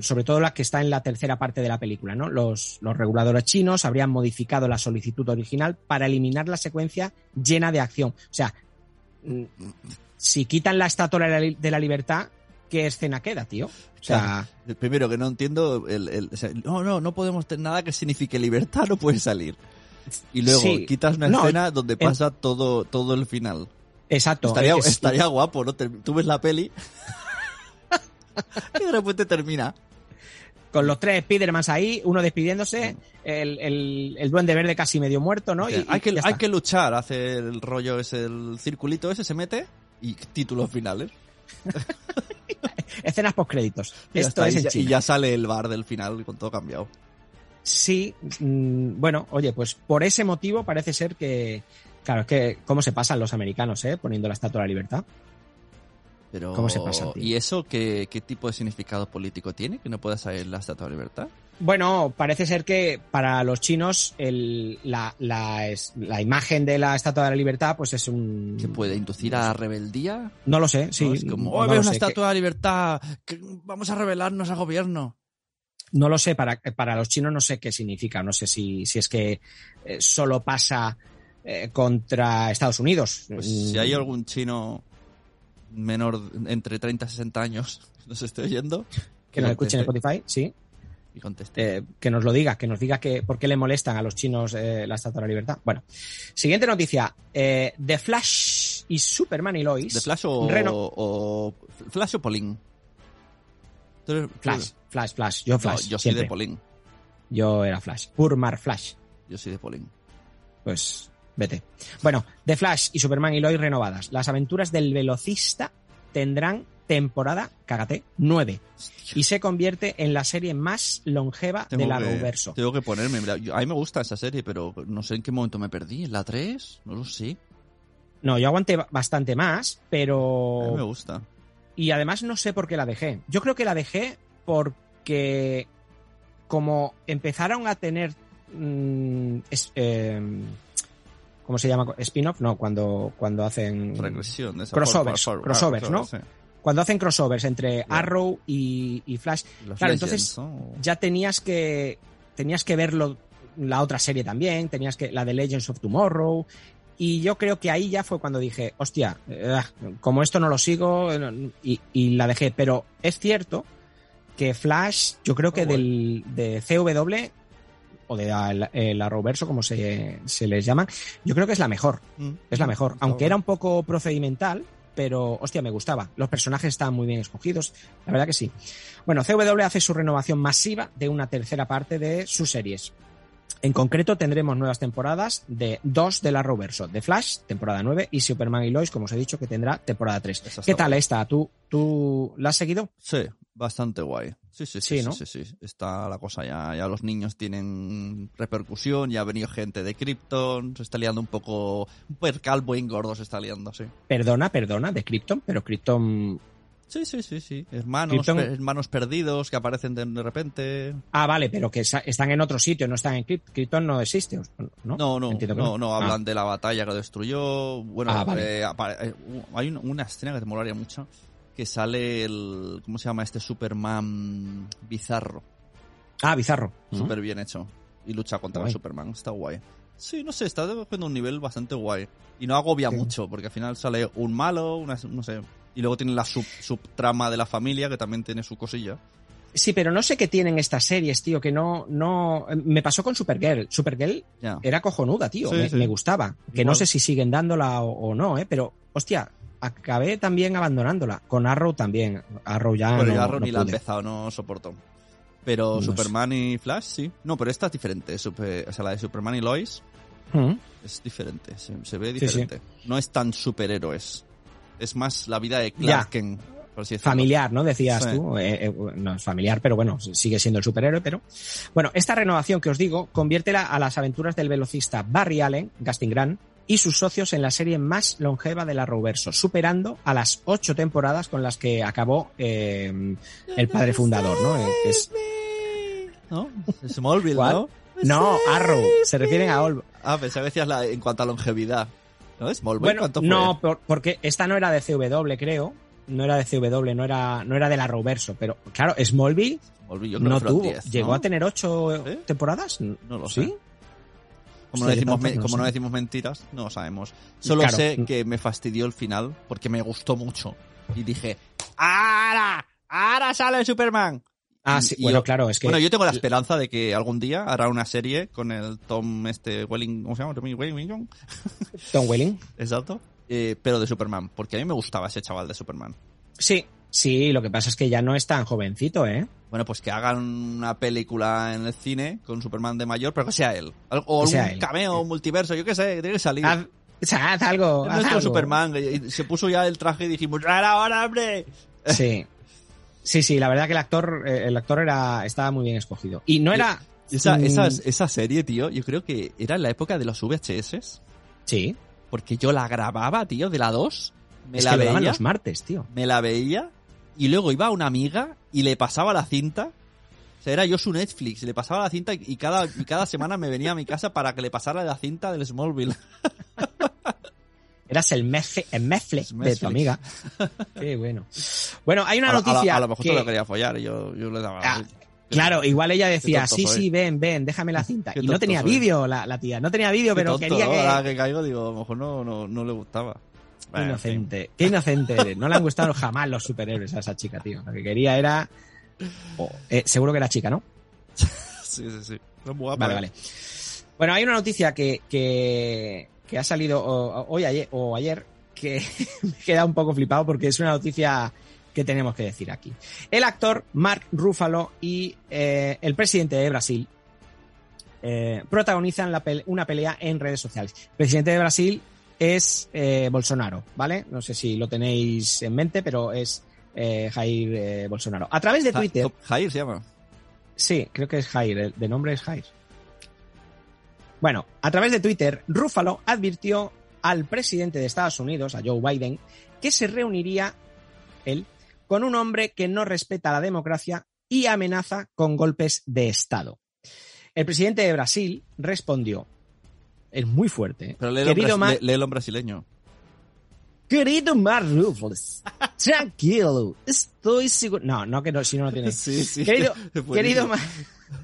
sobre todo la que está en la tercera parte de la película, ¿no? Los, los reguladores chinos habrían modificado la solicitud original para eliminar la secuencia llena de acción. O sea, mm, si quitan la estatua de la, libertad, ¿qué escena queda, tío? O sea, Primero, que no entiendo. El, el- o sea, no, no, no podemos tener nada que signifique libertad, no puede salir. Y luego Sí. quitas una No, escena donde pasa todo, todo el final. exacto. Estaría, es- estaría guapo, ¿no? Te- Tú ves la peli y de repente termina. con los tres Spidermans ahí, uno despidiéndose, el, el, el duende verde casi medio muerto, ¿no? Y, hay, que, hay que luchar, hace el rollo ese, el circulito ese, se mete y títulos finales. Escenas post créditos. Y Esto es en China. y ya sale el bar del final con todo cambiado. Sí, mm, bueno, oye, pues por ese motivo parece ser que, claro, es que cómo se pasan los americanos, ¿eh? Poniendo la Estatua de la Libertad. Pero, ¿Cómo se pasa, tío? ¿Y eso qué, qué tipo de significado político tiene? Que no pueda salir la Estatua de Libertad. Bueno, parece ser que para los chinos el, la, la, es- la imagen de la Estatua de la Libertad pues es un... ¿Que puede inducir a rebeldía? No lo sé, sí. ¿No? Es como, oh, una sé, que- Estatua de Libertad, que vamos a rebelarnos al gobierno. No lo sé, para, para los chinos no sé qué significa, no sé si, si es que eh, solo pasa eh, contra Estados Unidos. Pues si hay algún chino menor entre 30 y 60 años nos esté oyendo, que nos escuchen en Spotify, sí, y conteste. eh, que nos lo diga, que nos diga que por qué le molestan a los chinos eh, la Estatua de la Libertad. Bueno, siguiente noticia. Eh, The Flash y Superman y Lois. ¿De Flash o, Reno- o- Flash o tú Flash, Flash, Flash. Yo No, Flash. yo soy siempre. de Polín. Yo era Flash. Purmar Flash. Yo soy de Polín. Pues vete. Bueno, The Flash y Superman y Lois renovadas. Las aventuras del velocista tendrán temporada, cágate, 9. Y se convierte en la serie más longeva Tengo del Arrowverso. Tengo que ponerme. mira, yo- a mí me gusta esa serie, pero no sé en qué momento me perdí. ¿En la 3? No lo sé. No, yo aguanté ba- bastante más, A mí me pero... gusta. Y además no sé por qué la dejé. Yo creo que la dejé porque como empezaron a tener... mm, es- eh, ¿Cómo se llama? ¿Spin-off? No, cuando, cuando hacen... Regresión. esa Crossovers, crossovers, ¿no? sí. Cuando hacen crossovers entre Arrow y, y Flash, Los Claro, Legends, entonces- ¿no? ya tenías que tenías que verlo la otra serie también, tenías que la de Legends of Tomorrow y yo creo que ahí ya fue cuando dije, hostia, eh, como esto no lo sigo eh, y, y la dejé, pero es cierto que Flash, yo creo que Oh, del de CW o de la- el Arrowverso como se, se les llama, yo creo que es la mejor, Mm. es la mejor, aunque era un poco procedimental, pero hostia, me gustaba. Los personajes estaban muy bien escogidos, la verdad que sí. Bueno, CW hace su renovación masiva de una tercera parte de sus series. En concreto tendremos nuevas temporadas de dos del Arrowverso, de Flash, temporada 9, y Superman y Lois, como os he dicho, que tendrá temporada 3. Esa está ¿Qué tal guay. esta? ¿Tú, ¿Tú la has seguido? Sí, bastante guay. Sí, sí, sí, Sí, sí, ¿no? sí, sí. Está la cosa ya, ya los niños tienen repercusión, ya ha venido gente de Krypton, se está liando un poco, un percal buen gordo se está liando, sí. Perdona, perdona, de Krypton, pero Krypton... Sí, sí, sí, sí. Hermanos, Krypton- per- hermanos perdidos que aparecen de, de repente. Ah, vale, pero que están en otro sitio, no están en Krypton. Krypton no existe, ¿no? No, no, no, no, Ah. hablan de la batalla que lo destruyó. Bueno, Ah, vale. eh, eh, hay un- una escena que te molaría mucho, que sale el, ¿cómo se llama este Superman bizarro? Ah, bizarro. Súper bien hecho. Y lucha contra Guay. el Superman. Está guay. Sí, no sé, está cogiendo un nivel bastante guay. Y no agobia Sí. mucho, porque al final sale un malo, una, no sé. Y luego tiene la sub, subtrama de la familia, que también tiene su cosilla. Sí, pero no sé qué tienen estas series, tío, que no, no, me pasó con Supergirl. Supergirl era cojonuda, tío, Sí, me, sí. me gustaba. Que Igual. no sé si siguen dándola o, o no, eh, pero, hostia, acabé también abandonándola. Con Arrow también. Arrow ya no, Arrow no ni la pude. empezado, no soporto. Pero No sé. Superman y Flash, sí. No, pero esta es diferente. Super- o sea, la de Superman y Lois Mm. es diferente. Se, se ve Sí, diferente. No es tan superhéroes. Es más la vida de Clark Ya. Kent. Familiar, ¿no? Decías Sí. tú. Eh, eh, no es familiar, pero bueno, sigue siendo el superhéroe, pero. Bueno, esta renovación que os digo, conviértela a las aventuras del velocista Barry Allen, Gasting Grant, y sus socios en la serie más longeva del Arrowverso, superando a las ocho temporadas con las que acabó eh, el padre fundador, ¿no? Es- ¿No? Smallville. ¿no? no, Arrow, se refieren a Ol- Ah, pensaba que decías la, en cuanto a longevidad. ¿No? Smallville, Bueno, ¿cuánto fue? no, por- porque esta no era de CW, creo. No era de CW, no era, no era del Arrowverso, pero claro, Smallville Smallville, no tuvo. 10, ¿no? ¿Llegó a tener ocho ¿Sí? temporadas? No lo ¿Sí? sé. Como, no decimos, no como no decimos mentiras, no lo sabemos. Solo Claro. sé que me fastidió el final porque me gustó mucho. Y dije, ¡Ahora! ¡Ahora sale Superman! Ah, sí, y bueno, yo- claro, es que. Bueno, yo tengo la esperanza de que algún día hará una serie con el Tom este Welling, ¿cómo se llama? Tommy Wellington. Tom Welling. Exacto. Eh, pero de Superman, porque a mí me gustaba ese chaval de Superman. Sí, sí, lo que pasa es que ya no es tan jovencito, ¿eh? Bueno, pues que hagan una película en el cine con Superman de mayor, pero que sea él. O Que sea algún él. cameo, multiverso, yo qué sé, que tiene que salir. Haz, o sea, haz algo. Haz nuestro algo. Superman. Y se puso ya el traje y dijimos, ¡ahora, ahora, hombre! Sí. Sí, sí, la verdad que el actor, eh, el actor era, estaba muy bien escogido. Y no era. Esa, esa, esa serie, tío, yo creo que era en la época de los VHS. Sí. Porque yo la grababa, tío, de la 2. Me es la que veía. los martes, tío. me la veía y luego iba a una amiga y le pasaba la cinta. O sea, era yo su Netflix, le pasaba la cinta y cada, y cada semana me venía a mi casa para que le pasara la cinta del Smallville. Eras el mefe, el mefle Es de tu amiga. Qué bueno. Bueno, hay una a, lo- a lo- noticia. a lo mejor que- te lo quería follar y yo, yo le daba. Ah, Claro, igual ella decía, sí, soy. sí, ven, ven, déjame la cinta. Qué Y no tenía vídeo la, la tía, no tenía vídeo, pero tonto, quería ¿no? que... Ahora que caigo, digo, a lo mejor no, no, no le gustaba. Qué Bueno, en fin. inocente, qué inocente eres. No le han gustado jamás los superhéroes a esa chica, tío. Lo que quería era... oh, eh, seguro que era chica, ¿no? Sí, sí, sí. Guapa, Vale, ¿eh? vale. Bueno, hay una noticia que, que, que ha salido hoy ayer, o ayer que me queda un poco flipado porque es una noticia que tenemos que decir aquí. El actor Mark Ruffalo y eh, el presidente de Brasil eh, protagonizan la pele- una pelea en redes sociales. El presidente de Brasil es eh, Bolsonaro, ¿vale? No sé si lo tenéis en mente, pero es Jair Bolsonaro. A través de Twitter... Jair se llama. Sí, creo que es Jair, el de nombre es Jair. Bueno, a través de Twitter, Ruffalo advirtió al presidente de Estados Unidos, a Joe Biden, que se reuniría él con un hombre que no respeta la democracia y amenaza con golpes de Estado. El presidente de Brasil respondió, es muy fuerte, ¿eh? Pero léelo, querido, Mar- lé- léelo en brasileño. querido Mark Ruffalo, tranquilo, estoy seguro... No, no que no, si no lo tienes. Sí, sí. Querido, querido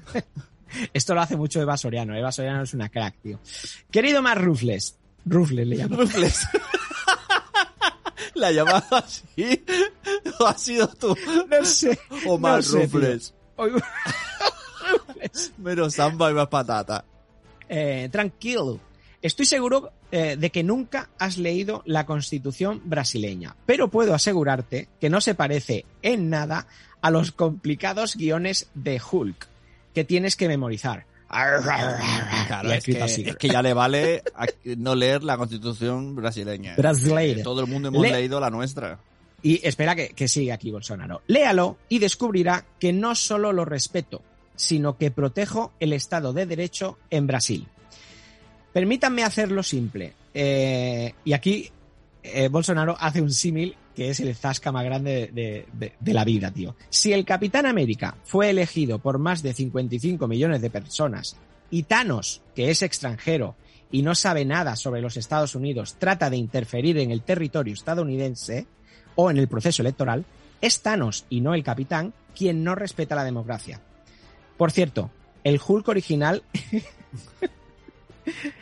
Esto lo hace mucho Eva Soriano. Eva Soriano es una crack, tío. Querido Mar Rufles. Rufles le llamo. Rufles. La llamada así. ¿O has sido tú? No sé. O más no sé, tío. Rufles. Hoy- Menos samba y más patata. Eh, tranquilo. Estoy seguro eh, de que nunca has leído la constitución brasileña, pero puedo asegurarte que no se parece en nada a los complicados guiones de Hulk que tienes que memorizar. Claro, es que, es que ya le vale no leer la constitución brasileña. Brasileira. Todo el mundo hemos Le- leído la nuestra. Y espera que, que siga aquí Bolsonaro. Léalo y descubrirá que no solo lo respeto, sino que protejo el Estado de Derecho en Brasil. Permítanme hacerlo simple. Eh, y aquí eh, Bolsonaro hace un símil que es el zasca más grande de, de- la vida, tío. Si el Capitán América fue elegido por más de 55 millones de personas y Thanos, que es extranjero y no sabe nada sobre los Estados Unidos, trata de interferir en el territorio estadounidense o en el proceso electoral, es Thanos y no el Capitán quien no respeta la democracia. Por cierto, el Hulk original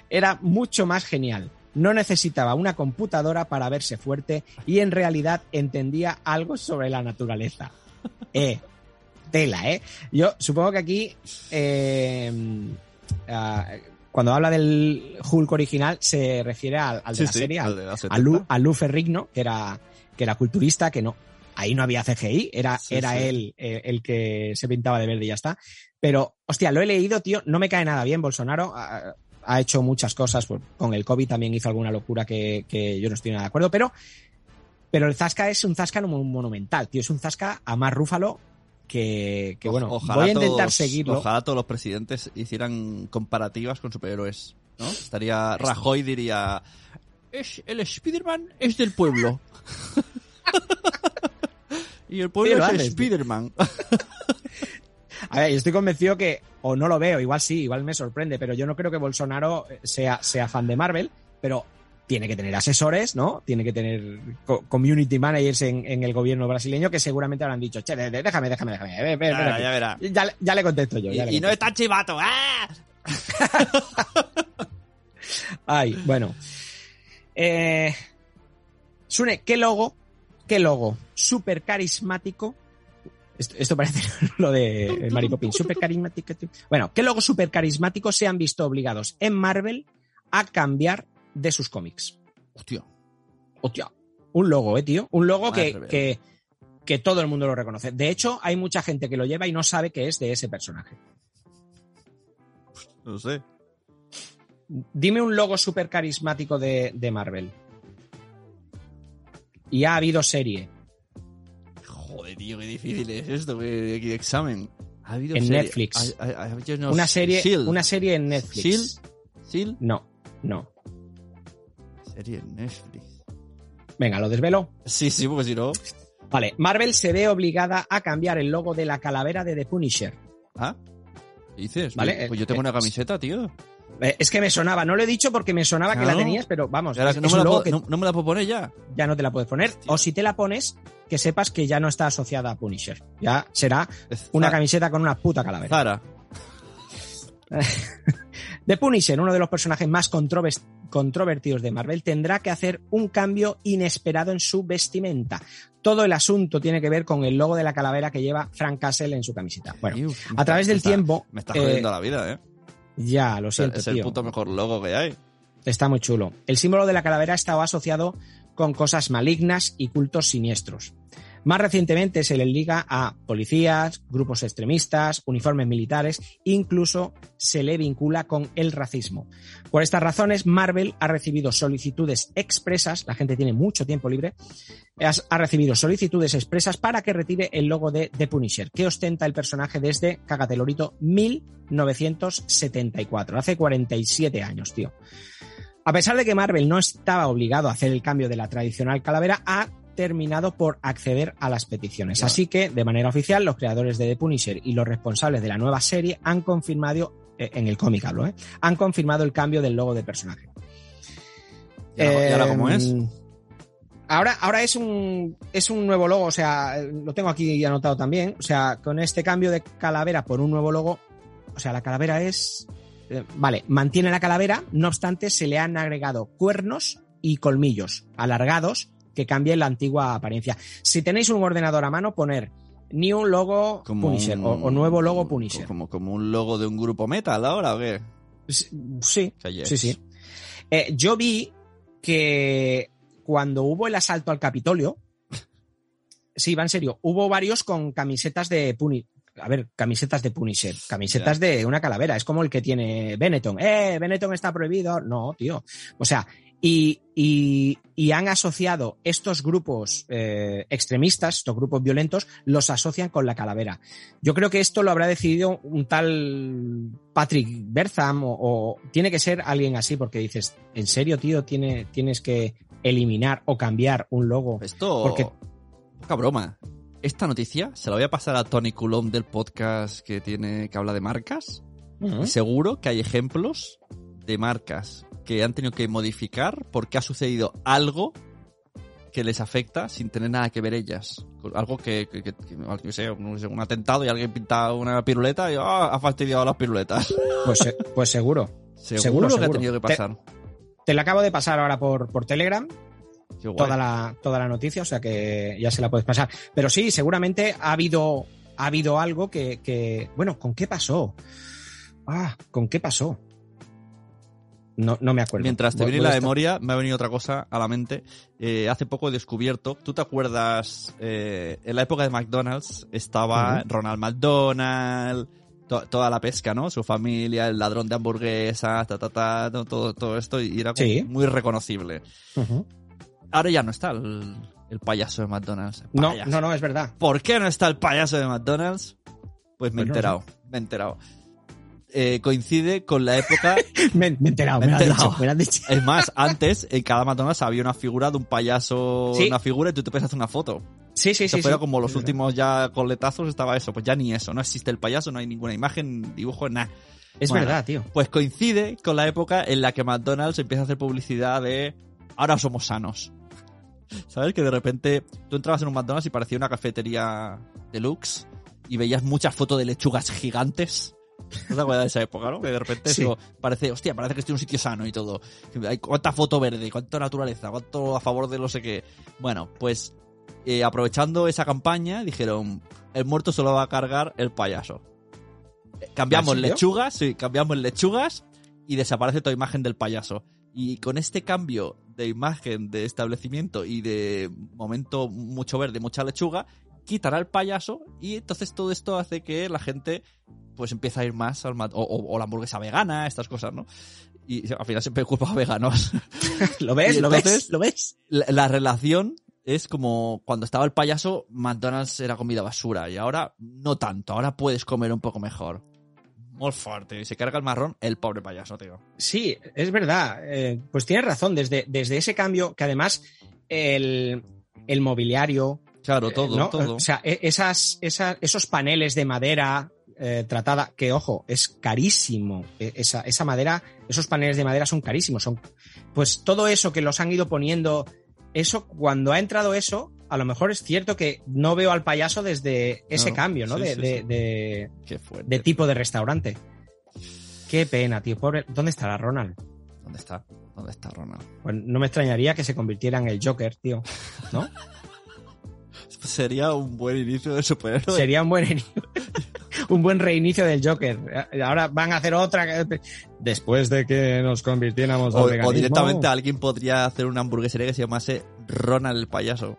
era mucho más genial. No necesitaba una computadora para verse fuerte y en realidad entendía algo sobre la naturaleza. Eh, tela, ¿eh? Yo supongo que aquí, eh, ah, cuando habla del Hulk original, se refiere al, al de Sí, la sí, serie, al de la a 70. Lu, a Lu Ferrigno, que era, que era culturista, que no, ahí no había CGI, era, Sí, era sí. él eh, el que se pintaba de verde y ya está. Pero, hostia, lo he leído, tío, no me cae nada bien. Bolsonaro ha, ha hecho muchas cosas, pues, con el COVID también hizo alguna locura que, que yo no estoy nada de acuerdo, pero, pero el Zasca es un Zasca mo- monumental, tío, es un Zasca a más Rúfalo que, que bueno, Ojalá voy a intentar todos- seguirlo. Ojalá todos los presidentes hicieran comparativas con superhéroes, ¿no? Estaría Rajoy diría es el Spiderman es del pueblo. y el pueblo Sí, es. Spiderman. A ver, yo estoy convencido que, o no lo veo, igual sí, igual me sorprende, pero yo no creo que Bolsonaro sea, sea fan de Marvel, pero tiene que tener asesores, ¿no? Tiene que tener co- community managers en, en el gobierno brasileño que seguramente habrán dicho, che, déjame, déjame, déjame, ven, ven, ven Ya verá, aquí". ya verá. Ya, le- contesto yo. Y, ya le y no contesto. está chivato. ¡Ah! Ay, bueno. Eh, Sune, ¿qué logo? ¿Qué logo? Súper carismático. Esto, esto parece lo de Mary Poppins. Súper carismático. tío. Bueno, ¿qué logo súper carismáticos se han visto obligados en Marvel a cambiar de sus cómics? Hostia. Hostia, un logo, eh, tío. Un logo que, que, que todo el mundo lo reconoce. De hecho, hay mucha gente que lo lleva y no sabe que es de ese personaje. No sé. Dime un logo súper carismático de, de Marvel. Y ha habido serie. Joder, tío, qué difícil es esto, qué, qué examen. Ha habido En serie- Netflix. ha- ha- ha Una serie, Shield. una serie en Netflix. Shield. Shield. No, no. Serie en Netflix. Venga, lo desvelo. Sí, sí, porque si no. Vale, Marvel se ve obligada a cambiar el logo de la calavera de The Punisher. ¿Ah? ¿Qué dices? Vale, Pues, pues eh, yo tengo eh, una camiseta, tío. Eh, Es que me sonaba, no lo he dicho porque me sonaba que la tenías, pero vamos, Ahora no, me la puedo, que no- no me la puedo poner ya. ya no te la puedes poner. O si te la pones, que sepas que ya no está asociada a Punisher. Ya será una camiseta con una puta calavera. Zara. The Punisher, uno de los personajes más controvertidos de Marvel, tendrá que hacer un cambio inesperado en su vestimenta. Todo el asunto tiene que ver con el logo de la calavera que lleva Frank Castle en su camiseta. Bueno, a través del está- tiempo, Me está eh, jodiendo la vida, ¿eh? Ya, lo siento, es el tío. puto mejor logo que hay. Está muy chulo. El símbolo de la calavera ha estado asociado con cosas malignas y cultos siniestros. Más recientemente se le liga a policías, grupos extremistas, uniformes militares, incluso se le vincula con el racismo. Por estas razones, Marvel ha recibido solicitudes expresas, la gente tiene mucho tiempo libre, ha recibido solicitudes expresas para que retire el logo de The Punisher, que ostenta el personaje desde Cagatelorito 1974, hace 47 años, tío. A pesar de que Marvel no estaba obligado a hacer el cambio de la tradicional calavera, ha terminado por acceder a las peticiones. Así que, de manera oficial, los creadores de The Punisher y los responsables de la nueva serie han confirmado, eh, en el cómic hablo, ¿eh? han confirmado el cambio del logo del personaje. ¿Y ahora, y ahora cómo es? Eh, Ahora, ahora es un es un nuevo logo, o sea, lo tengo aquí anotado también. O sea, con este cambio de calavera por un nuevo logo, o sea, la calavera es. eh, vale, mantiene la calavera, no obstante, se le han agregado cuernos y colmillos alargados que cambien la antigua apariencia. Si tenéis un ordenador a mano, poner New Logo Punisher un- o, o nuevo logo Punisher. Como, como un logo de un grupo metal ahora, ¿o qué? Sí. Sí, sí. Eh, yo vi que cuando hubo el asalto al Capitolio, sí, va en serio, hubo varios con camisetas de Punisher. A ver, camisetas de Punisher, camisetas de una calavera. Es como el que tiene Benetton. ¡Eh! Benetton está prohibido. No, tío. O sea, y, y, y han asociado estos grupos eh, extremistas, estos grupos violentos, los asocian con la calavera. Yo creo que esto lo habrá decidido un tal Patrick Bertham o, o tiene que ser alguien así, porque dices, ¿en serio, tío, tiene, tienes que eliminar o cambiar un logo? Esto. Porque- Poca broma. Esta noticia se la voy a pasar a Tony Coulomb del podcast que tiene que habla de marcas. Seguro que hay ejemplos de marcas que han tenido que modificar porque ha sucedido algo que les afecta sin tener nada que ver ellas. Algo que, que, que- que- no sé, un atentado y alguien pinta una piruleta y ah, ha fastidiado las piruletas. Pues, pues seguro. Seguro, Seguro, que ha tenido que pasar. Te la acabo de pasar ahora por, por Telegram, toda la, toda la noticia, o sea que ya se la puedes pasar. Pero sí, seguramente ha habido, ha habido algo que, que- bueno, ¿con qué pasó? Ah, ¿con qué pasó? No, no me acuerdo. Mientras te viene la estar- memoria, me ha venido otra cosa a la mente. Eh, hace poco he descubierto, ¿tú te acuerdas? eh, en la época de McDonald's estaba. Ronald McDonald, to- toda la pesca, ¿no? Su familia, el ladrón de hamburguesas, ta, ta, ta, to- todo, todo esto, y era Sí. muy reconocible. Ahora ya no está el, el payaso de McDonald's. No, no, no, es verdad. ¿Por qué no está el payaso de McDonald's? Pues me he Pues no enterado, me he enterado. Eh, coincide con la época Me, me he enterado, me, Me enterado. dicho, me lo has dicho. Es más, antes en cada McDonald's había una figura de un payaso, Sí. una figura y tú te puedes hacer una foto. Sí, sí, sí. sí. como los últimos ya coletazos estaba eso, pues ya ni eso, no existe el payaso, no hay ninguna imagen, dibujo, nada. Es Bueno. verdad, tío. Pues coincide con la época en la que McDonald's empieza a hacer publicidad de ahora somos sanos. ¿Sabes? Que de repente tú entrabas en un McDonald's y parecía una cafetería deluxe y veías muchas fotos de lechugas gigantes. ¿No te acuerdas de esa época, no? Que de repente Sí. eso parece, hostia, parece que estoy en un sitio sano y todo. Hay cuánta foto verde, cuánta naturaleza, cuánto a favor de no sé qué. Bueno, pues eh, aprovechando esa campaña, dijeron, el muerto solo va a cargar el payaso. Cambiamos lechugas, sí, cambiamos lechugas y desaparece toda imagen del payaso. Y con este cambio de imagen de establecimiento y de momento mucho verde, mucha lechuga, quitará el payaso y entonces todo esto hace que la gente pues empieza a ir más al o, o- o la hamburguesa vegana, estas cosas, ¿no? Y al final siempre culpa a veganos. ¿Lo ves? ¿Lo ves? ¿Lo ves? La, la relación es como cuando estaba el payaso, McDonald's era comida basura y ahora no tanto, ahora puedes comer un poco mejor. Muy fuerte. Y se carga el marrón el pobre payaso, tío. Sí, es verdad. Eh, pues tienes razón. Desde, desde ese cambio, que además el, el mobiliario, Claro, todo, ¿no? todo. O sea, e- esas, esas, esos paneles de madera eh, tratada, que ojo, es carísimo. E- Esa, esa madera, esos paneles de madera son carísimos. Son, pues todo eso que los han ido poniendo, eso, cuando ha entrado eso, a lo mejor es cierto que no veo al payaso desde ese No, cambio, ¿no? sí, de, sí, de- sí. de- de tipo de restaurante. Qué pena, tío. Pobre. ¿Dónde estará Ronald? ¿Dónde está? ¿Dónde está Ronald? Pues no me extrañaría que se convirtiera en el Joker, tío. ¿No? Sería un buen inicio de superhéroe. Sería un buen ini- un buen reinicio del Joker. Ahora van a hacer otra después de que nos convirtiéramos al O, o directamente alguien podría hacer una hamburguesería que se llamase Ronald el payaso.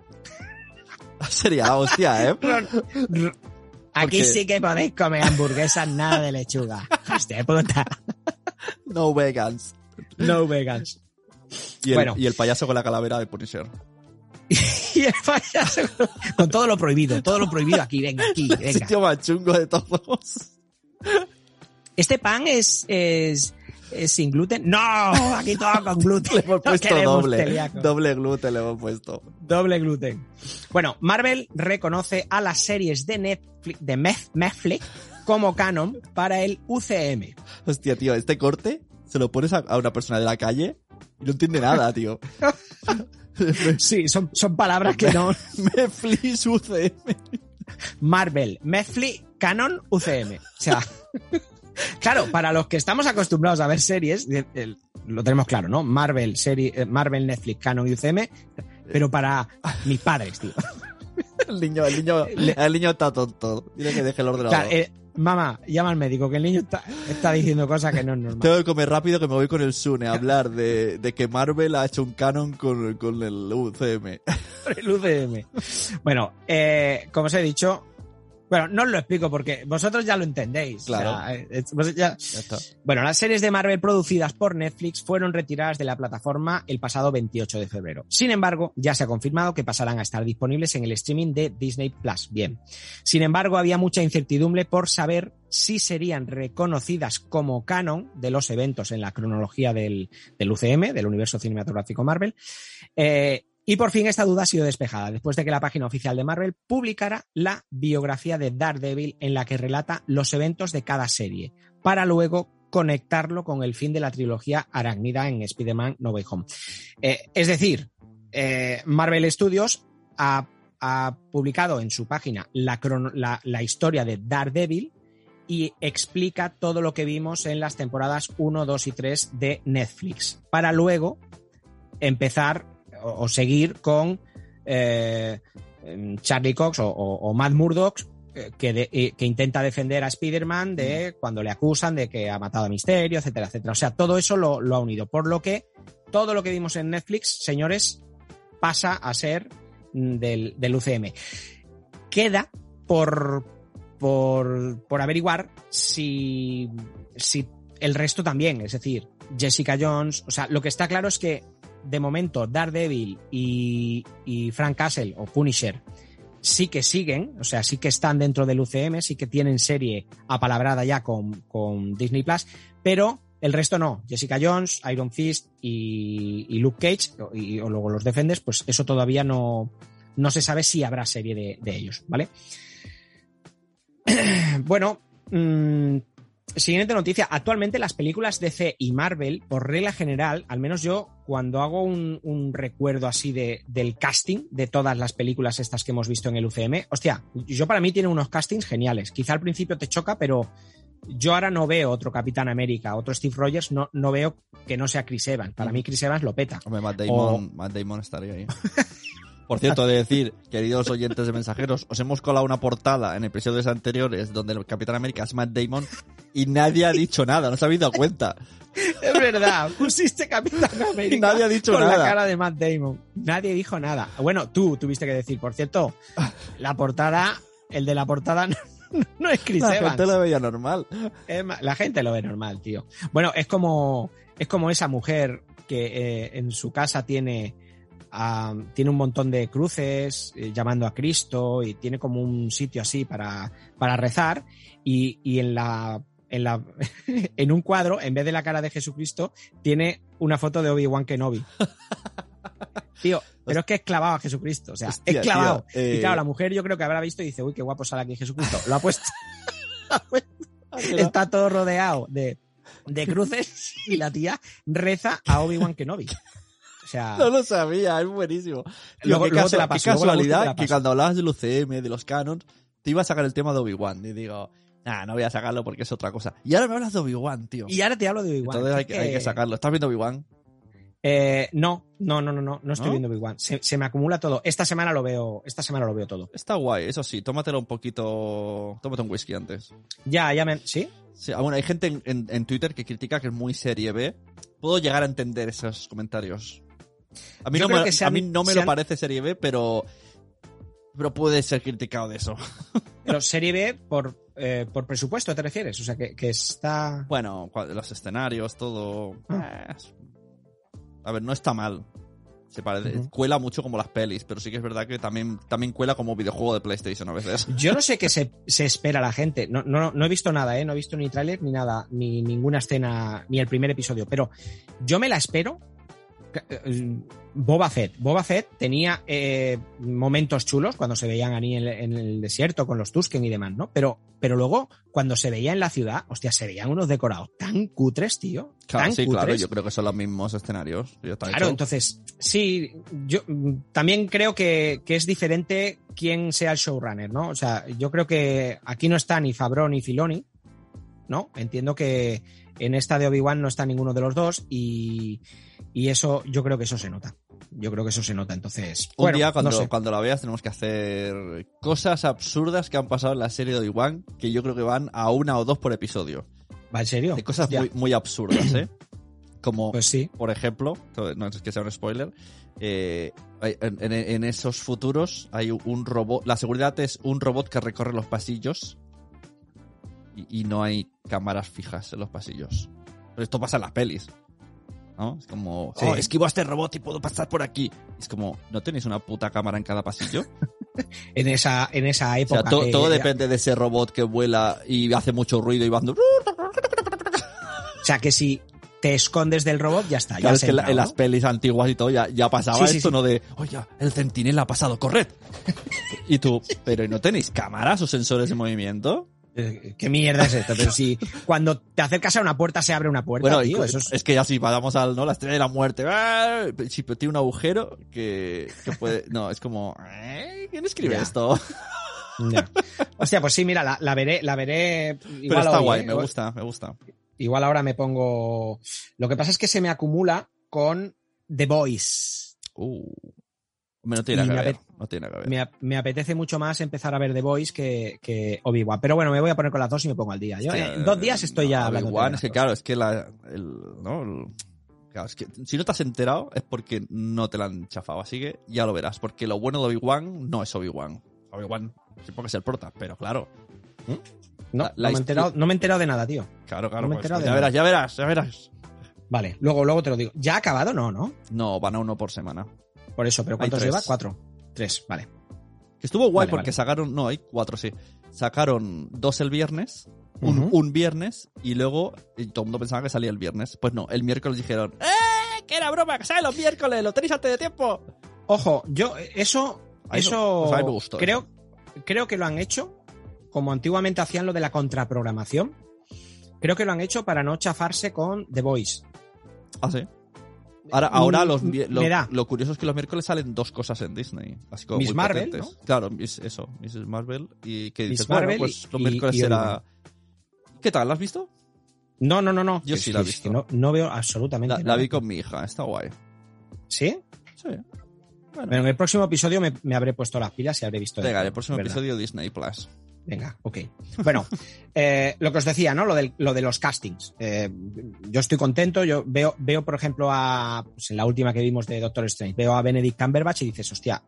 Sería hostia, ¿eh? Aquí sí que podéis comer hamburguesas nada de lechuga. Hostia puta. No vegans. No vegans. Y el, Bueno. y el payaso con la calavera de Punisher. Y el payaso con todo lo prohibido, todo lo prohibido aquí, venga, aquí, El venga. sitio más chungo de todos. ¿Este pan es, es, es sin gluten? ¡No! Aquí todo con gluten. Le hemos puesto doble. Doble gluten le hemos puesto. Doble gluten. Bueno, Marvel reconoce a las series de Netflix, de Netflix como canon para el UCM. Hostia, tío, este corte se lo pones a, a una persona de la calle y no entiende nada, tío. Sí, son, son palabras que no. Me flis UCM. Marvel, Netflix, canon, UCM. O sea, claro, para los que estamos acostumbrados a ver series, eh, lo tenemos claro, ¿no? Marvel, serie, eh, Marvel, Netflix, canon y UCM, pero para mis padres, tío. El niño, el niño, el niño está tonto. Tiene que dejar el ordenador. Claro, eh, mamá, llama al médico, que el niño está, está diciendo cosas que no es normal. Tengo que comer rápido que me voy con el Sune a hablar de, de que Marvel ha hecho un canon con, con el UCM. el UCM. Bueno, eh, como os he dicho, bueno, no os lo explico porque vosotros ya lo entendéis. Claro. O sea, vos ya- Ya está. Bueno, las series de Marvel producidas por Netflix fueron retiradas de la plataforma el pasado 28 de febrero. Sin embargo, ya se ha confirmado que pasarán a estar disponibles en el streaming de Disney Plus. Bien. Sin embargo, había mucha incertidumbre por saber si serían reconocidas como canon de los eventos en la cronología del, del UCM, del universo cinematográfico Marvel. Eh, y por fin esta duda ha sido despejada después de que la página oficial de Marvel publicara la biografía de Daredevil en la que relata los eventos de cada serie, para luego conectarlo con el fin de la trilogía arácnida en Spider-Man No Way Home. Eh, es decir, eh, Marvel Studios ha, publicado en su página la- la historia de Daredevil y explica todo lo que vimos en las temporadas 1, 2 y 3 de Netflix, para luego empezar o, o seguir con eh, em, Charlie Cox o, o- o Matt Murdock eh, que, de- eh, que intenta defender a Spider-Man de cuando le acusan de que ha matado a Misterio, etcétera, etcétera. O sea, todo eso lo, lo ha unido. Por lo que todo lo que vimos en Netflix, señores, pasa a ser mm, del, del UCM. Queda por, por, por averiguar si, si el resto también, es decir, Jessica Jones, o sea, lo que está claro es que de momento Daredevil y, y Frank Castle o Punisher sí que siguen, o sea, sí que están dentro del UCM, sí que tienen serie apalabrada ya con, con Disney Plus, pero el resto no. Jessica Jones, Iron Fist y, y Luke Cage, y, o luego los Defenders, pues eso todavía no, no se sabe si habrá serie de, de ellos, ¿vale? bueno, mm, siguiente noticia. Actualmente las películas DC y Marvel, por regla general, al menos yo, cuando hago un, un recuerdo así de, del casting de todas las películas estas que hemos visto en el UCM, hostia, yo para mí tiene unos castings geniales. Quizá al principio te choca, pero yo ahora no veo otro Capitán América, otro Steve Rogers, no, no veo que no sea Chris Evans. Para mí Chris Evans lo peta. Hombre, Matt Damon, Matt Damon estaría ahí. Por cierto, de decir, queridos oyentes de mensajeros, os hemos colado una portada en episodios anteriores donde el Capitán América es Matt Damon y nadie ha dicho nada, no se habéis dado cuenta. Es verdad, pusiste Capitán América. Y nadie ha dicho con la cara de Matt Damon. Nadie dijo nada. Bueno, tú tuviste que decir, por cierto, la portada, el de la portada no, no es Chris La Evans. gente lo veía normal. La gente lo ve normal, tío. Bueno, es como, es como esa mujer que eh, en su casa tiene, ah, tiene un montón de cruces eh, llamando a Cristo y tiene como un sitio así para, para rezar y, y en la en, la, en un cuadro, en vez de la cara de Jesucristo, tiene una foto de Obi-Wan Kenobi. Tío, pero es que es clavado a Jesucristo, o sea, Hostia, es clavado. tío, eh, Y claro, la mujer yo creo que habrá visto y dice, uy, qué guapo sale aquí Jesucristo. Lo ha puesto. lo ha puesto está todo rodeado de, de cruces y la tía reza a Obi-Wan Kenobi. Sea, No lo sabía, es buenísimo. Tío, Luego- qué, luego te casu- la paso, casualidad la que cuando hablabas del UCM, de los canons, te iba a sacar el tema de Obi-Wan. Y digo, nah, no voy a sacarlo porque es otra cosa. Y ahora me hablas de Obi-Wan, tío. y ahora te hablo de Obi-Wan. Entonces hay que, hay que sacarlo. ¿Estás viendo Obi-Wan? Eh, no, no, no, no, no, no estoy ¿No? viendo Obi-Wan. Se, se me acumula todo. Esta semana lo veo, esta semana lo veo todo. Está guay, eso sí. Tómatelo un poquito... Tómate un whisky antes. Ya, ya me, ¿sí? Sí, ah, bueno, hay gente en, en- en Twitter que critica que es muy serie B. Puedo llegar a entender esos comentarios. A mí, Yo no me, a mí no lo han- parece serie B, pero... Pero puede ser criticado de eso. Pero serie B por, eh, por presupuesto, ¿te refieres? O sea, que, que está... Bueno, los escenarios, todo. Ah. A ver, no está mal. Se parece. Cuela mucho como las pelis, pero sí que es verdad que también, también cuela como videojuego de PlayStation a veces. Yo no sé qué se, se espera la gente. No, no, no he visto nada, ¿eh? No he visto ni tráiler ni nada, ni ninguna escena, ni el primer episodio. Pero yo me la espero. Eh, Boba Fett. Boba Fett tenía eh, momentos chulos cuando se veían ahí en en el desierto con los Tusken y demás, ¿no? Pero, pero luego, cuando se veía en la ciudad, hostia, se veían unos decorados tan cutres, tío. Claro, tan sí, cutres. claro, yo creo que son los mismos escenarios. Claro, hecho. entonces, sí, yo también creo que, que es diferente quién sea el showrunner, ¿no? O sea, yo creo que aquí no está ni Fabro ni Filoni, ¿no? Entiendo que en esta de Obi-Wan no está ninguno de los dos y, y eso, yo creo que eso se nota. Yo creo que eso se nota, entonces. Un bueno, día, cuando, no sé. cuando la veas, tenemos que hacer cosas absurdas que han pasado en la serie de Obi-Wan, que yo creo que van a una o dos por episodio. ¿Va en serio? Cosas muy, muy absurdas, ¿eh? Como, Pues sí. por ejemplo, no es que sea un spoiler, eh, hay- en, en- en esos futuros hay un robot, la seguridad es un robot que recorre los pasillos y, y no hay cámaras fijas en los pasillos. Pero esto pasa en las pelis. ¿No? Es como, Sí. oh, esquivo a este robot y puedo pasar por aquí. Es como, ¿no tenéis una puta cámara en cada pasillo? En esa, en esa O época. sea, to- que- todo depende de ese robot que vuela y hace mucho ruido y va dando... O sea, que si te escondes del robot, ya está. Claro, ya es que en las pelis antiguas y todo ya, ya pasaba Sí, esto, sí. ¿no? De, oye, el centinela ha pasado, corred. y tú, pero ¿y no tenéis cámaras o sensores de movimiento? Eh, ¿Qué mierda es esto? Pero si cuando te acercas a una puerta se abre una puerta, Bueno, tío, eso es... es... que ya si pasamos al, ¿no? La estrella de la muerte. ¡ah! Pero tiene un agujero que, que puede, no, es como, ¿eh? ¿quién escribe Ya. esto? Ya. Hostia, pues sí, mira, la, la veré, la veré. Igual pero está hoy, guay, ¿eh? me gusta, me gusta. Igual ahora me pongo. Lo que pasa es que se me acumula con The Voice. Uh. Hombre, no tiene nada que ver, no tiene nada que ver. Me, ap- me apetece mucho más empezar a ver The Voice que, que Obi-Wan. Pero bueno, me voy a poner con las dos y me pongo al día. Yo, Hostia, en dos días estoy ya no, hablando. de Obi-Wan, es que claro, es que la, el, ¿no? El- claro, es que si no te has enterado es porque no te la han chafado, así que ya lo verás, porque lo bueno de Obi-Wan no es Obi-Wan. Obi-Wan supongo que es el prota, pero claro, No, la- la no, me enterado, no me he enterado de nada, tío. claro, claro, No pues, pues ya nada. verás, ya verás, ya verás. Vale, luego, luego te lo digo. ¿Ya ha acabado? No, ¿no? No, van a uno por semana. Por eso, pero ¿cuántos lleva? Cuatro. Tres, vale. Que estuvo guay Vale, porque vale. sacaron, no, hay cuatro, sí. Sacaron dos el viernes, un, viernes, y luego y todo el mundo pensaba que salía el viernes. Pues no, el miércoles dijeron, ¡eh! ¡Que era broma! ¡Que sale los miércoles! ¡Lo tenéis antes de tiempo! Ojo, yo, eso, eso, pues a mí me gustó creo, creo que lo han hecho, como antiguamente hacían lo de la contraprogramación. Creo que lo han hecho para no chafarse con The Voice. Ah, sí. Ahora, ahora los, lo, curioso es que los miércoles salen dos cosas en Disney. Así como Miss Marvel. Claro, Miss- eso, Mrs. Marvel. Y que dices, Marvel bueno, pues los y- miércoles y será... ¿Qué tal? ¿La has visto? No, no, no, no. Yo Es sí la he visto. no, no veo absolutamente La, la nada. vi con mi hija, está guay. ¿Sí? Sí. Bueno, Pero en el próximo episodio me, me habré puesto las pilas y habré visto. venga, el próximo ¿verdad? episodio Disney Plus. Venga, ok. Bueno, eh, lo que os decía, ¿no? Lo, del- lo de los castings. Eh, yo estoy contento. Yo veo, veo, por ejemplo, a. Pues en la última que vimos de Doctor Strange, veo a Benedict Cumberbatch y dices, hostia,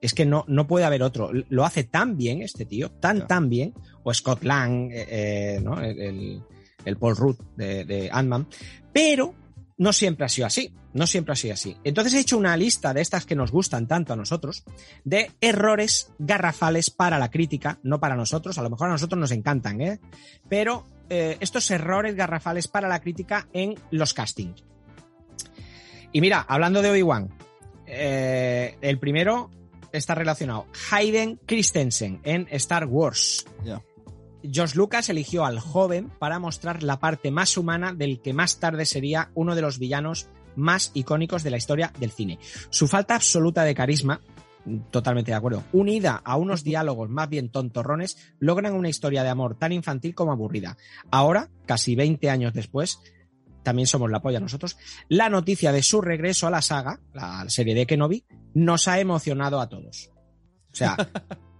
es que no, no puede haber otro. Lo hace tan bien este tío, tan, tan bien. O Scott Lang, eh, ¿no? El, el- el Paul Rudd de, de Ant-Man. Pero no siempre ha sido así. No siempre ha sido así. Entonces he hecho una lista de estas que nos gustan tanto a nosotros, de errores garrafales para la crítica, no para nosotros. A lo mejor a nosotros nos encantan, ¿eh? Pero eh, estos errores garrafales para la crítica en los castings. Y mira, hablando de Obi-Wan, eh, el primero está relacionado. Hayden Christensen en Star Wars. George Lucas eligió al joven para mostrar la parte más humana del que más tarde sería uno de los villanos más icónicos de la historia del cine. Su falta absoluta de carisma, totalmente de acuerdo, unida a unos diálogos más bien tontorrones, logran una historia de amor tan infantil como aburrida. Ahora, casi 20 años después, también somos la polla nosotros, la noticia de su regreso a la saga, la serie de Kenobi, nos ha emocionado a todos. O sea,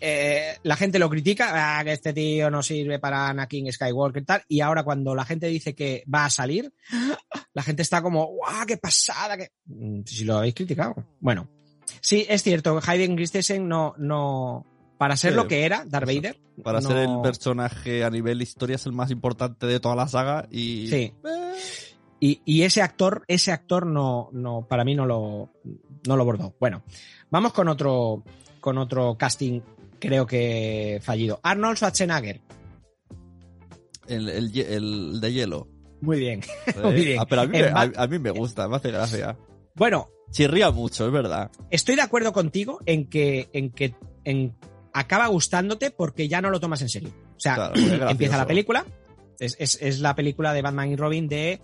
eh, la gente lo critica, ah, que este tío no sirve para Anakin Skywalker y tal, y ahora cuando la gente dice que va a salir, la gente está como, ¡guau, qué pasada! Que... Mm, Si lo habéis criticado. Bueno, sí, es cierto, Hayden Christensen no, no, para ser Sí, lo que era, Darth. Vader. Para no- ser el personaje a nivel historia es el más importante de toda la saga y... Sí. Y, y ese actor, ese actor no, no, para mí no lo, no lo bordó. Bueno, vamos con otro, con otro casting, creo que fallido. Arnold Schwarzenegger. El, el, de hielo. Muy bien. Muy bien. Ah, pero a mí, me, Ba- a, a mí me gusta, me hace gracia. Bueno, Chirría mucho, es verdad. estoy de acuerdo contigo en que, en que en, acaba gustándote porque ya no lo tomas en serio. O sea, Claro, empieza la película, es, es- es la película de Batman y Robin de,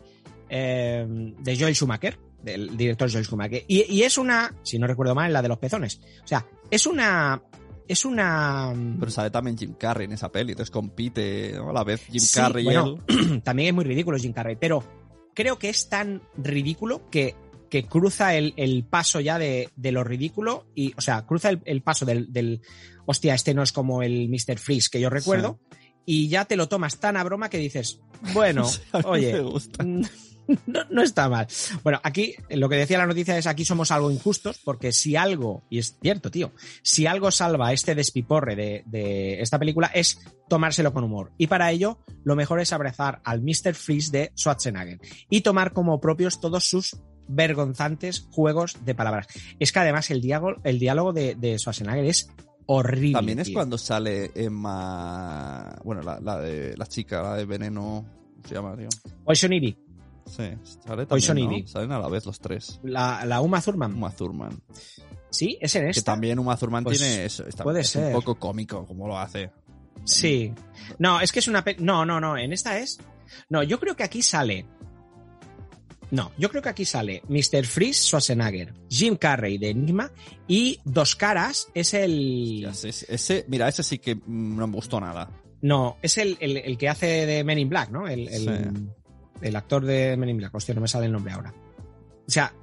eh, de Joel Schumacher, del director Joel Schumacher. Y, y es una, si no recuerdo mal, la de los pezones. O sea, es una... Es una... Pero sale también Jim Carrey en esa peli, entonces compite ¿no? a la vez Jim Sí, Carrey bueno, y él. también es muy ridículo Jim Carrey, pero creo que es tan ridículo que, que cruza el, el paso ya de, de lo ridículo y, o sea, cruza el, el paso del, del, hostia, este no es como el Mr. Freeze que yo recuerdo, y ya te lo tomas tan a broma que dices, bueno, me oye, gusta. no, no está mal. Bueno, aquí lo que decía la noticia es aquí somos algo injustos porque si algo, y es cierto, tío, si algo salva este despiporre de, de esta película es tomárselo con humor. Y para ello, lo mejor es abrazar al Mr. Freeze de Schwarzenegger y tomar como propios todos sus vergonzantes juegos de palabras. Es que además el diálogo, el diálogo de, de Schwarzenegger es horrible. También es tío. cuando sale Emma. Bueno, la, la de la chica, la de veneno. ¿Cómo se llama, tío? Poison Ivy, Sí, sale Poison también, ¿no? Ivy. Salen a la vez los tres. la, la Uma Thurman. Uma Thurman. Sí, es en Que esta. también Uma Thurman Pues, tiene eso. Está, puede es ser. un poco cómico como lo hace. Sí. No, es que es una... No, no, no. En esta es... No, yo creo que aquí sale... No, yo creo que aquí sale Mr. Freeze Schwarzenegger, Jim Carrey de Enigma y Dos Caras es el... Ese- mira, ese sí que mm, no me gustó nada. No, es el, el- el que hace de Men in Black, ¿no? El, el- Sí. El actor de Men in Black. Hostia, no me sale el nombre ahora. O sea,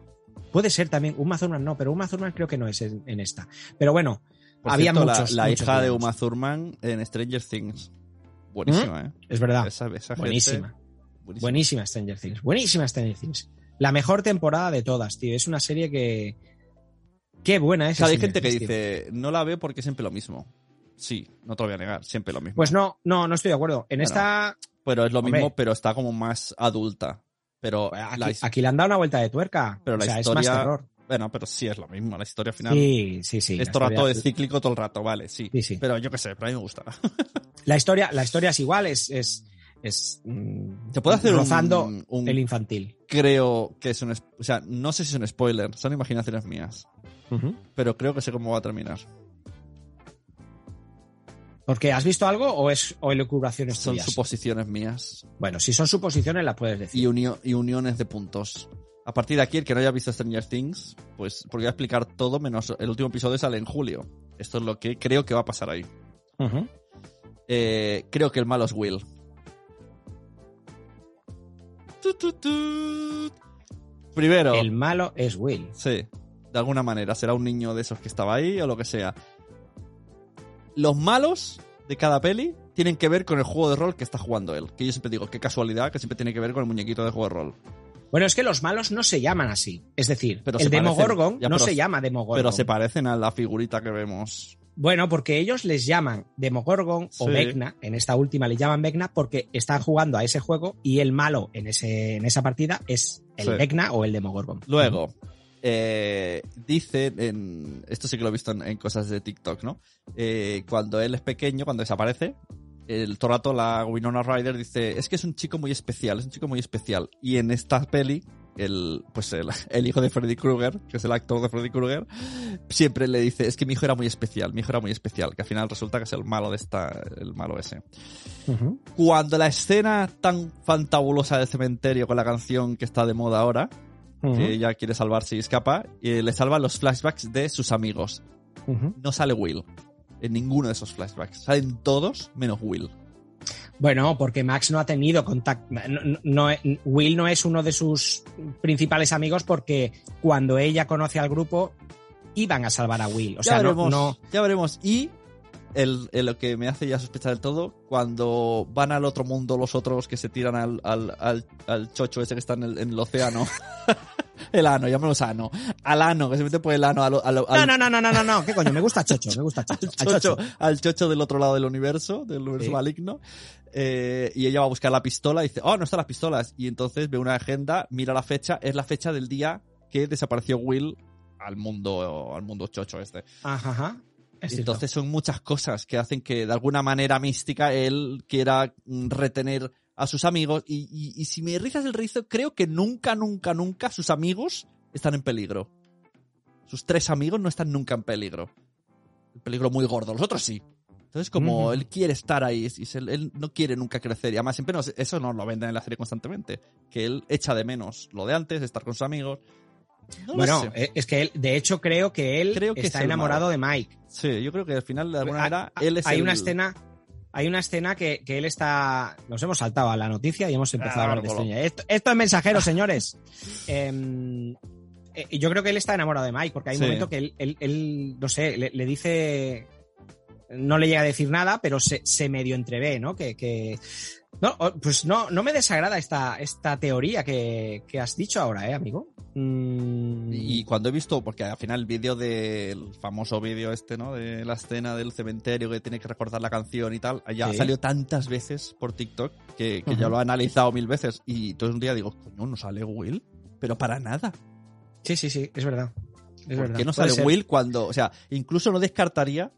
puede ser también... Uma Thurman no, pero Uma Thurman creo que no es en, en esta. Pero bueno, Por había cierto, muchos... La, muchos hija de. Uma Thurman en Stranger Things. Buenísima, ¿eh? Es verdad. Esa, esa gente- Buenísima. buenísima. Buenísima Stranger Things. Buenísima Stranger Things. La mejor temporada de todas, tío. Es una serie que. Qué buena es. O sea, hay gente que dice, no la veo porque es siempre lo mismo. Sí, no te lo voy a negar, siempre lo mismo. Pues no, no, no estoy de acuerdo. En Bueno, esta. pero es lo hombre. mismo, pero está como más adulta. Pero Aquí, la, aquí le han dado una vuelta de tuerca. Pero o la sea, es historia- más terror. bueno, pero sí es lo mismo, la historia final. Sí, sí, sí. es el rato, es cíclico todo el rato, vale, sí. Sí, sí. Pero yo qué sé, pero a mí me gusta. La historia, la historia es igual, es. es, es mm, Se puede hacer rozando un- el infantil. Creo que es un... es- O sea, no sé si es un spoiler, son imaginaciones mías. Pero creo que sé cómo va a terminar. Porque has visto algo o es o elucubraciones Son tuyas? suposiciones mías. Bueno, si son suposiciones las puedes decir. y, unio- y uniones de puntos. A partir de aquí, el que no haya visto Stranger Things, pues porque voy a explicar todo menos el último episodio sale en julio. Esto es lo que creo que va a pasar ahí. Eh, creo que el malo es Will. Tu, tu, tu. Primero, El malo es Will. sí, de alguna manera, será un niño de esos que estaba ahí o lo que sea. Los malos de cada peli tienen que ver con el juego de rol que está jugando él. Que yo siempre digo, qué casualidad que siempre tiene que ver con el muñequito de juego de rol. Bueno, es que los malos no se llaman así. Es decir, Pero el parecen. Demogorgon Ya, no pero- se llama Demogorgon. Pero se parecen a la figurita que vemos. Bueno, porque ellos les llaman Demogorgon o Sí. Vecna. En esta última le llaman Vecna porque están jugando a ese juego y el malo en, ese, en esa partida es el Sí. Vecna o el Demogorgon. Luego, eh, dice, en, esto sí que lo he visto en, en cosas de TikTok, ¿no? Eh, cuando él es pequeño, cuando desaparece, el todo rato la Winona Ryder dice, es que es un chico muy especial, es un chico muy especial. Y en esta peli el, pues el, el hijo de Freddy Krueger, que es el actor de Freddy Krueger, siempre le dice, es que mi hijo era muy especial, mi hijo era muy especial, que al final resulta que es el malo de esta, el malo ese. Cuando la escena tan fantabulosa del cementerio con la canción que está de moda ahora, Que ella quiere salvarse y escapa, eh, le salvan los flashbacks de sus amigos. No sale Will en ninguno de esos flashbacks. Salen todos menos Will. Bueno, porque Max no ha tenido contacto. No, no- Will no es uno de sus principales amigos porque cuando ella conoce al grupo iban a salvar a Will. O sea, ya no, veremos. no- Ya veremos. Y el, el- lo que me hace ya sospechar del todo, cuando van al otro mundo los otros que se tiran al, al, al, al chocho ese que está en el, en el océano. el ano, llámalo ano. Al ano, que se mete por el ano. Al, al, No, al- no, no, no, no, no, no. ¿Qué coño? Me gusta Chocho, me gusta Chocho. al Al chocho, Chocho. al chocho del otro lado del universo, del universo Sí. maligno. eh, y ella va a buscar la pistola y dice, oh, no están las pistolas. Y entonces ve una agenda, mira la fecha, es la fecha del día que desapareció Will al mundo, al mundo chocho este. Ajá, ajá. Es cierto. Entonces son muchas cosas que hacen que de alguna manera mística él quiera mm, retener a sus amigos. Y, y- y si me rizas el rizo, creo que nunca, nunca, nunca sus amigos están en peligro. Sus tres amigos no están nunca en peligro. Un peligro muy gordo. Los otros sí. Entonces, como él quiere estar ahí, y se- él no quiere nunca crecer. Y además, siempre nos- eso nos lo venden en la serie constantemente. Que él echa de menos lo de antes, estar con sus amigos. No lo bueno, sé. eh, es que él, de hecho, creo que él Creo que está es enamorado malo. de Mike. Sí, yo creo que al final, de alguna Hay- manera, él es hay el- una escena. Hay una escena que, que él está. Nos hemos saltado a la noticia y hemos empezado Ah, a hablar de. Esto, esto es mensajero, señores. Em, eh, yo creo que él está enamorado de Mike, porque hay un Sí. momento que él, él- él, no sé, le, le dice. No le llega a decir nada, pero se, se medio entrevé, ¿no? Que. que- no, pues no, no me desagrada esta, esta teoría que, que has dicho ahora, ¿eh, amigo? Mm, Y cuando he visto, porque al final el vídeo del famoso vídeo este, ¿no? De la escena del cementerio que tiene que recordar la canción y tal, ya Sí. ha salido tantas veces por TikTok que, que ya lo he analizado mil veces. Y entonces un día digo, coño, no sale Will, pero para nada. Sí, sí, sí, es verdad. Es ¿Por verdad. qué no sale. Will cuando, o sea, incluso no descartaría,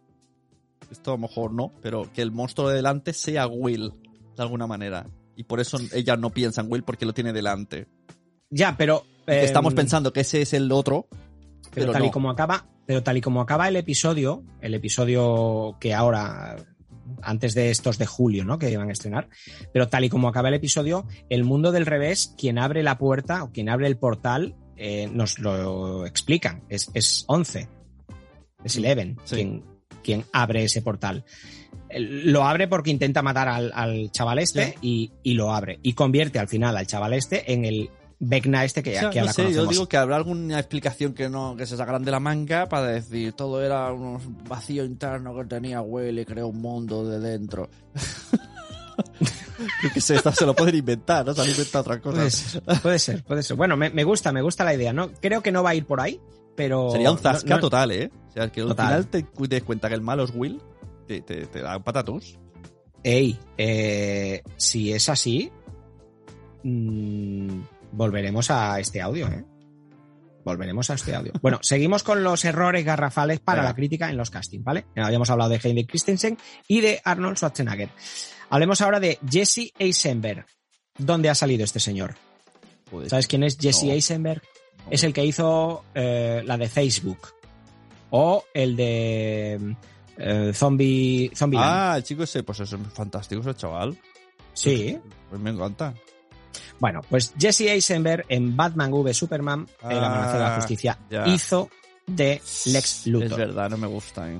esto a lo mejor no, pero que el monstruo de delante sea Will, de alguna manera. Y por eso ella no piensa en Will porque lo tiene delante. Ya, pero. Estamos em, pensando que ese es el otro, Pero, pero tal y como acaba, pero tal y como acaba el episodio, el episodio que ahora, antes de estos de julio, ¿no? Que iban a estrenar, pero tal y como acaba el episodio, el mundo del revés, quien abre la puerta o quien abre el portal, eh, nos lo explican. Es, es 11. Es Eleven Sí. quien, quien abre ese portal. Lo abre porque intenta matar al, al chaval este y, y lo abre. Y convierte al final al chaval este en el Vecna este que, O sea, que no ahora sé, yo conocemos. digo que habrá alguna explicación que no que se sacaran de la manga para decir todo era un vacío interno que tenía Will y creó un mundo de dentro. yo qué sé, se lo pueden inventar, ¿no? Se han inventado otra cosa. Puede ser, puede ser, puede ser. Bueno, me, me gusta, me gusta la idea. No, creo que no va a ir por ahí, pero. Sería un zasca no- total, ¿eh? O sea, que al Total. final te te des cuenta que el malo es Will, te, te, te da patatus. Ey, eh, si es así, mm, volveremos a este audio, ¿eh? Volveremos a este audio. Bueno, seguimos con los errores garrafales para la crítica en los castings, ¿vale? Habíamos hablado de Hayden Christensen y de Arnold Schwarzenegger. Hablemos ahora de Jesse Eisenberg. ¿Dónde ha salido este señor? Joder. ¿Sabes quién es Jesse No. Eisenberg? No. Es el que hizo eh, la de Facebook. O el de eh, Zombie, Zombieland. Ah, el chico ese, pues es fantástico ese chaval. sí. Pues me encanta. Bueno, pues Jesse Eisenberg en Batman v Superman, El Ah, Amanecer de la Justicia, ya. hizo de Lex Es Luthor. verdad, no me gusta, ¿eh?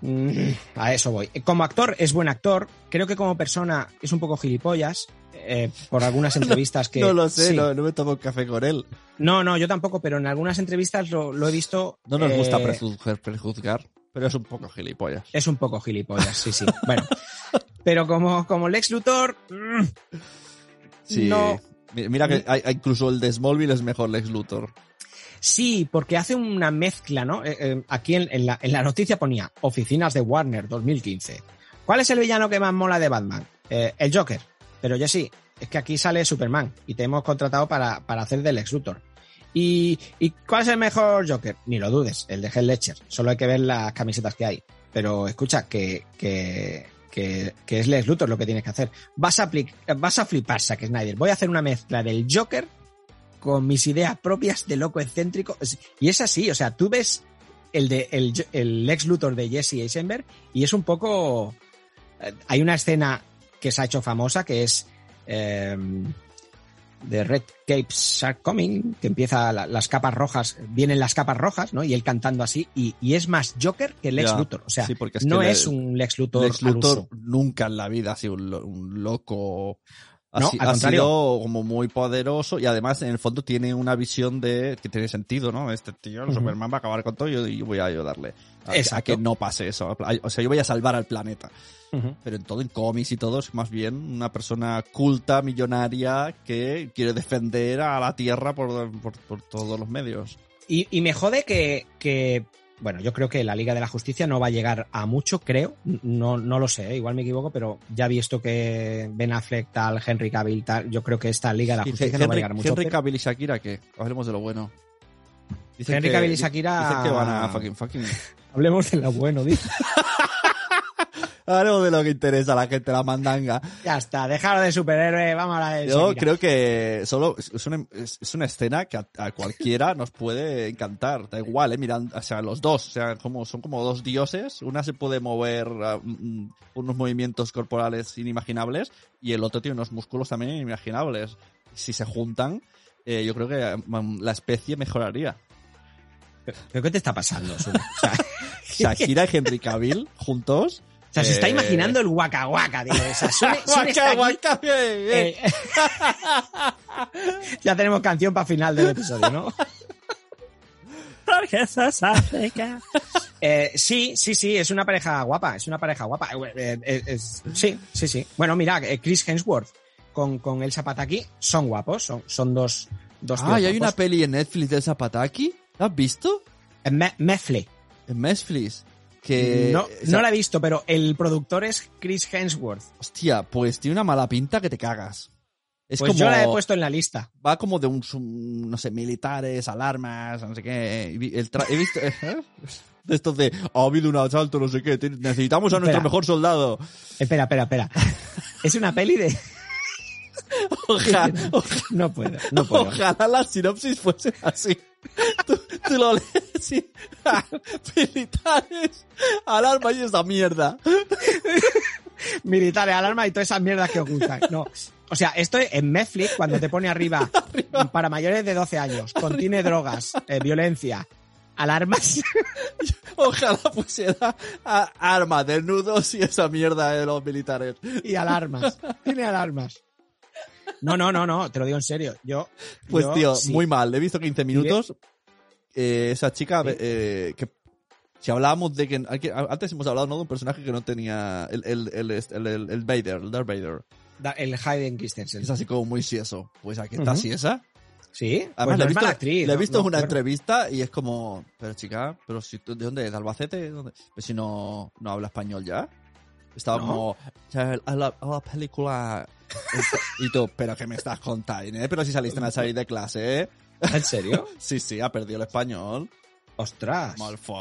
Mm, a eso voy. Como actor es buen actor. Creo que como persona es un poco gilipollas. eh, por algunas entrevistas que. no lo sé, sí. no, no me tomo un café con él. No, no, yo tampoco, pero en algunas entrevistas lo, lo he visto. No nos gusta prejuzgar, prejuzgar, pero es un poco gilipollas. Es un poco gilipollas, sí, sí. Bueno. Pero como, como Lex Luthor. mm, Sí. No. Mira que hay- incluso el de Smallville es mejor Lex Luthor. Sí, porque hace una mezcla, ¿no? Eh, eh, aquí en, en la, en la noticia ponía Oficinas de Warner 2015. ¿Cuál es el villano que más mola de Batman? Eh, el Joker. Pero ya sí, es que aquí sale Superman y te hemos contratado para, para hacer del Lex Luthor. ¿Y, ¿Y cuál es el mejor Joker? Ni lo dudes, el de Heath Ledger. Solo hay que ver las camisetas que hay. Pero escucha, que, que, que, que es Lex Luthor lo que tienes que hacer. Vas a, vas a flipar, Zack Snyder. Voy a hacer una mezcla del Joker con mis ideas propias de loco excéntrico. Y es así, o sea, tú ves el de el, el Lex Luthor de Jesse Eisenberg y es un poco. eh, Hay una escena que se ha hecho famosa que es eh, de Red Capes Are Coming, que empieza la- las capas rojas, vienen las capas rojas, ¿no? Y él cantando así, y, y es más Joker que Lex Ya, Luthor. O sea, sí, porque es no le- es un Lex Luthor, Lex al Luthor uso. nunca en la vida ha sido un, un loco. Ha, No, si- al ha contrario. sido como muy poderoso y además en el fondo tiene una visión de que tiene sentido, ¿no? Este tío, el. Superman va a acabar con todo y yo, yo voy a ayudarle a, que no pase eso. O sea, yo voy a salvar al planeta. Pero en todo, en cómics y todo, es más bien una persona culta, millonaria, que quiere defender a la Tierra por, por, por todos los medios. Y, y me jode que, que, bueno, yo creo que la Liga de la Justicia no va a llegar a mucho, creo. No, no lo sé, ¿eh? igual me equivoco, pero ya visto que Ben Affleck tal, Henry Cavill tal, yo creo que esta Liga de la Justicia Henry, no va a llegar a mucho. Henry pero- Cavill y Shakira, ¿qué? Hablemos de lo bueno. Dicen Henry Cavill y Shakira- Dicen que van a fucking, fucking. Hablemos de lo bueno, dice. Hablemos de lo que interesa a la gente, la mandanga. Ya está, dejaros de superhéroe, vamos a hablar de Yo Shakira. creo que solo es una, es, una escena que a, a cualquiera nos puede encantar. Da igual, eh, mirando, o sea, los dos, o sea, como, son como dos dioses. Una se puede mover mm, unos movimientos corporales inimaginables y el otro tiene unos músculos también inimaginables. Si se juntan, eh, yo creo que mm, la especie mejoraría. ¿Pero qué te está pasando? O sea, Shakira y Henry Cavill juntos. o sea, se está eh, imaginando el guaca guaca, tío. O sea, Sune- Sune está aquí, Guaca, guaca, bien, bien. eh, ya tenemos canción para final del episodio, ¿no? Porque sos África. Eh, sí, sí, sí, es una pareja guapa, es una pareja guapa. Eh, eh, es- sí, sí, sí. Bueno, mira, eh, Chris Hemsworth con, con Elsa Pataki son guapos, son, son dos, dos Ah, tíos y hay una peli en Netflix de Zapataki. ¿La has visto? Eh, Me-. En. Que. no, o sea, no la he visto, pero el productor es Chris Hemsworth. Hostia, pues tiene una mala pinta que te cagas. Es Pues como. yo la he puesto en la lista. Va como de un. No sé, militares, alarmas, no sé qué. El he visto. ¿eh? De estos de. Ha habido un asalto, no sé qué. Necesitamos a nuestro mejor soldado. Espera, espera, espera. Es una peli de... Ojalá, No puedo, no puedo. ojalá la sinopsis fuese así. Tú, tú lo lees y. militares, alarmas y esa mierda. militares, alarma y todas esas mierdas que os gustan. No. O sea, esto en Netflix, cuando te pone arriba, para mayores de 12 años, contiene drogas, eh, violencia, alarmas. Ojalá pusiera armas, desnudos y esa mierda de los militares. y alarmas. Tiene alarmas. No, no, no, no, te lo digo en serio. Yo. Pues yo, tío, sí. muy mal. He visto 15 minutos. Eh, esa chica, eh, que si hablábamos de que, antes hemos hablado ¿no? de un personaje que no tenía el, el, el, el, el- el Vader, el Darth Vader. Da- El Hayden Christensen. Es así como muy sieso. Pues aquí está Ujú. siesa. Sí, Además, pues le he visto, actriz. le he visto no, en una entrevista y es como, pero chica, pero si tú, ¿de dónde? ¿De Albacete? ¿De dónde? Pues si no, no habla español ya. Estaba como, a la, a la película. y tú, pero que me estás contando, ¿eh? Pero si saliste en la salir de clase, ¿eh? ¿En serio? Sí, sí, ha perdido el español. Ostras.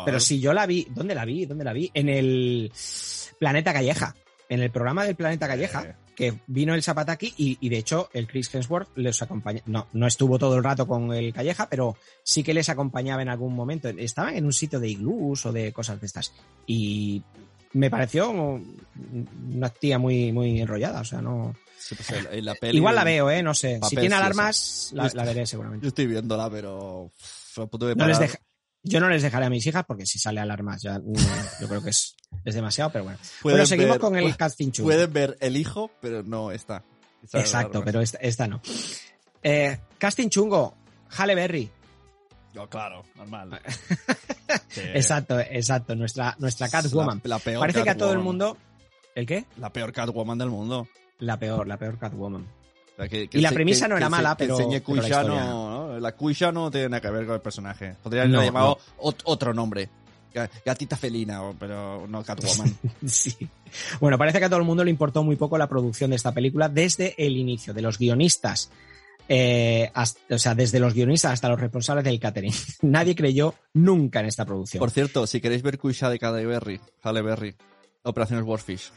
Pero si yo la vi, ¿dónde la vi? ¿Dónde la vi? En el Planeta Calleja. En el programa del Planeta Calleja, que vino el Zapataki y, y de hecho el Chris Hemsworth les acompaña. No, no estuvo todo el rato con el Calleja, pero sí que les acompañaba en algún momento. Estaban en un sitio de iglús o de cosas de estas. Y me pareció una tía muy, muy enrollada, o sea, no. Sí, pues, la peli- Igual la veo, ¿eh? No sé. Si tiene sí, alarmas, la, veré seguramente. Yo estoy viéndola, pero. de No les deja- yo no les dejaré a mis hijas porque si sale alarmas ya mm, yo creo que es, es demasiado, pero bueno. Pueden bueno, seguimos ver- con el casting chungo. Pueden ver el hijo, pero no esta. Esta Exacto, pero esta, esta no. Eh, casting chungo, Halle Berry. Yo, claro, normal. Sí. Exacto, exacto, nuestra, nuestra Catwoman. La, la peor Parece que a todo el mundo... ¿El qué? La peor Catwoman del mundo. La peor, la peor Catwoman. O sea, que- Y la se- premisa no era mala, pero- enseñe pero la no, ¿no? La Cuisha no tiene nada que ver con el personaje. Podrían No, haber llamado ot- otro nombre. Ga- Gatita felina, pero no Catwoman. Sí. Bueno, parece que a todo el mundo le importó muy poco la producción de esta película desde el inicio, de los guionistas. eh, hasta- o sea, desde los guionistas hasta los responsables del catering. Nadie creyó nunca en esta producción. Por cierto, si queréis ver Cuisha de Halle Berry, Halle Berry, Operaciones Warfish.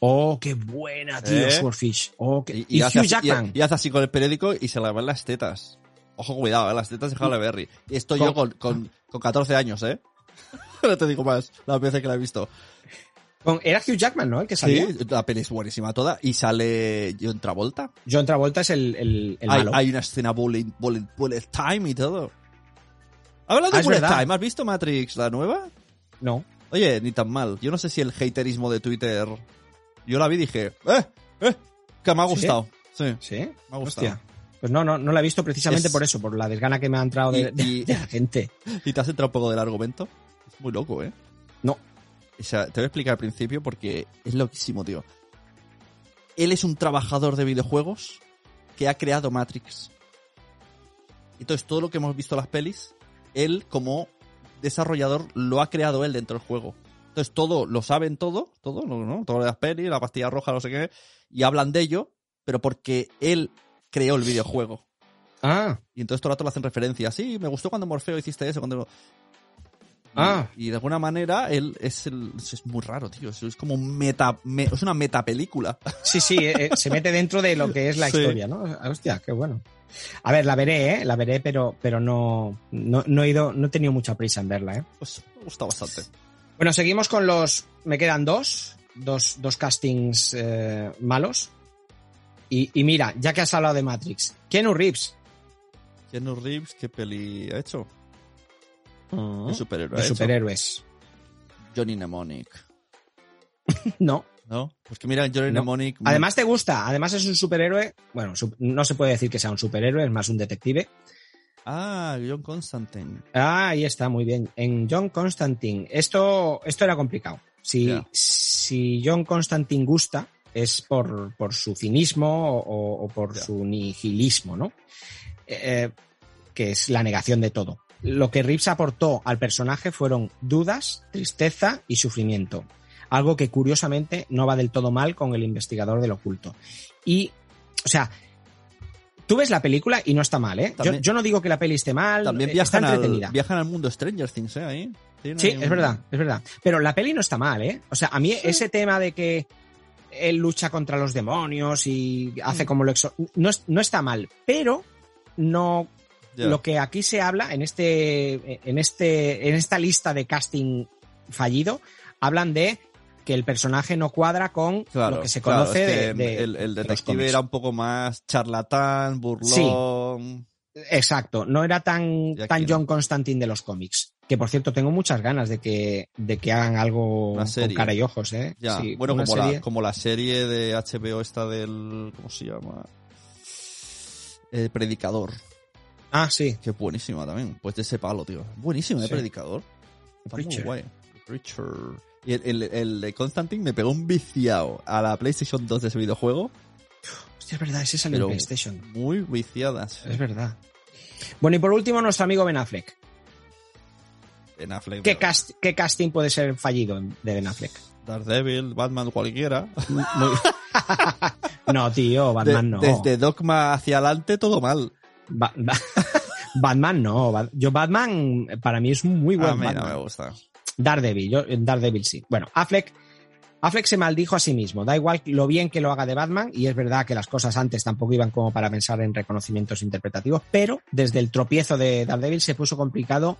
Oh, qué buena, tío, ¿Eh? Swordfish. Oh, qué... Y, Y, hace Hugh así, Jackman. y- hace así con el periódico y se le ven las tetas. Ojo, cuidado, ¿eh? las tetas de Halle Berry. Con- yo con, con, con 14 años, ¿eh? no te digo más, las veces que la he visto. Era Hugh Jackman, ¿no? El que salía. Sí, la peli es buenísima toda. Y sale John Travolta. John Travolta es el, el, el Hay, malo. hay una escena bullet, bullet, bullet time y todo. Hablando Ah, de es bullet verdad. time, ¿has visto Matrix, la nueva? No. Oye, ni tan mal. Yo no sé si el haterismo de Twitter... Yo la vi y dije, ¡eh! ¡eh! Que me ha gustado. Sí. ¿Sí? Me ha gustado. Hostia. Pues no, no, no la he visto precisamente Es- por eso, por la desgana que me ha entrado de, Y- de- y- de la gente. ¿Y te has entrado un poco del argumento? Es muy loco, ¿eh? No. O sea, te voy a explicar al principio porque es loquísimo, tío. Él es un trabajador de videojuegos que ha creado Matrix. Entonces, todo lo que hemos visto en las pelis, él como desarrollador lo ha creado él dentro del juego. Entonces, todo, lo saben todo, todo, ¿no? Todo de las pelis, la pastilla roja, no sé qué, y hablan de ello, pero porque él creó el videojuego. Ah, Y entonces todo el rato le hacen referencia. Sí, me gustó cuando Morfeo hiciste eso. Cuando... Ah. y de alguna manera él es el, es muy raro, tío. Es, es como un meta, me- es una metapelícula. sí, sí, eh, eh, se mete dentro de lo que es la Sí. historia, ¿no? Hostia, qué bueno. A ver, la veré, ¿eh? La veré, pero, pero no, no, no he ido, no he tenido mucha prisa en verla, ¿eh? Pues me gusta bastante. Bueno, seguimos con los. Me quedan dos. Dos, dos castings eh, malos. Y, y mira, ya que has hablado de Matrix, Keanu Reeves. Keanu Reeves, ¿qué peli ha hecho? Mm, ¿Qué superhéroe de ha hecho? superhéroes. Johnny Mnemonic. No. ¿No? Pues que mira, Johnny No. Mnemonic... Además te gusta, además es un superhéroe. Bueno, su- no se puede decir que sea un superhéroe, es más un detective. Ah, John Constantine. Ah, ahí está, muy bien. En John Constantine. Esto, esto era complicado. Si, si John Constantine gusta, es por, por su cinismo o, o por su nihilismo, ¿no? Eh, que es la negación de todo. Lo que Reeves aportó al personaje fueron dudas, tristeza y sufrimiento. Algo que curiosamente no va del todo mal con el investigador del oculto. Y, o sea, tú ves la película y no está mal, ¿eh? Yo, También- yo no digo que la peli esté mal, También eh, viajan está al, entretenida. viajan al mundo Stranger Things, ¿eh? Ahí. Sí, es un- verdad, es verdad. Pero la peli no está mal, ¿eh? O sea, a mí ese tema de que él lucha contra los demonios y hace Mm. como lo exo... No, no está mal, pero no... Lo que aquí se habla en este, en este, en esta lista de casting fallido, hablan de que el personaje no cuadra con Claro, lo que se claro, conoce es que de, de- el, el detective era un poco más charlatán, burlón. Exacto, no era tan, tan no. John Constantine de los cómics. Que por cierto, tengo muchas ganas de que, de que hagan algo con cara y ojos, ¿eh? Ya, Sí, bueno, como la, como la serie de HBO esta del... ¿Cómo se llama? El Predicador, Ah, sí. que es buenísima también. Pues de ese palo, tío. Buenísima, el Sí. Predicador. Está muy guay. Y el, el, el de Constantine me pegó un viciado a la PlayStation 2 de ese videojuego. Hostia, es verdad, ese salió en PlayStation. muy viciadas. Es verdad. Bueno, y por último, nuestro amigo Ben Affleck. En Affleck. ¿Qué, cast- qué casting puede ser fallido de Ben Affleck? Daredevil, Batman, cualquiera. Muy- no, tío, De- Batman no. Desde Dogma hacia adelante, todo mal. Ba- ba- Batman no. Yo Batman, para mí es muy buen a mí no Batman. me gusta. Daredevil, yo Daredevil sí. Bueno, Affleck, Affleck se maldijo a sí mismo. Da igual lo bien que lo haga de Batman, y es verdad que las cosas antes tampoco iban como para pensar en reconocimientos interpretativos, pero desde el tropiezo de Daredevil se puso complicado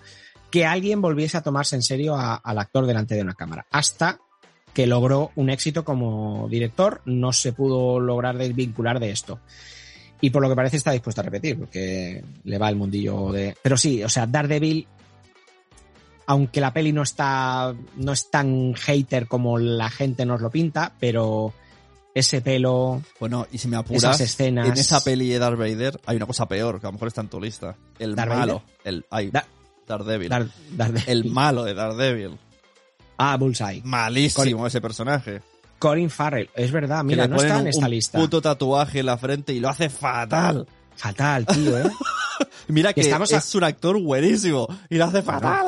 que alguien volviese a tomarse en serio a- al actor delante de una cámara. Hasta que logró un éxito como director, no se pudo lograr desvincular de esto. Y por lo que parece está dispuesto a repetir, porque le va el mundillo de... Pero sí, o sea, Daredevil aunque la peli no está no es tan hater como la gente nos lo pinta, pero ese pelo, Bueno, y si me apuras, esas escenas. en esa peli de Darth Vader hay una cosa peor, que a lo mejor está en tu lista. El ¿Darth malo. El, ay, Da- Daredevil. Dar- el malo de Daredevil. ah, Bullseye. Malísimo ese personaje. Colin Farrell, es verdad, Que mira, le no está en esta un lista. puto tatuaje en la frente y lo hace fatal. Fatal, tío, ¿eh? Mira que Estamos a- es un actor buenísimo y lo hace fatal.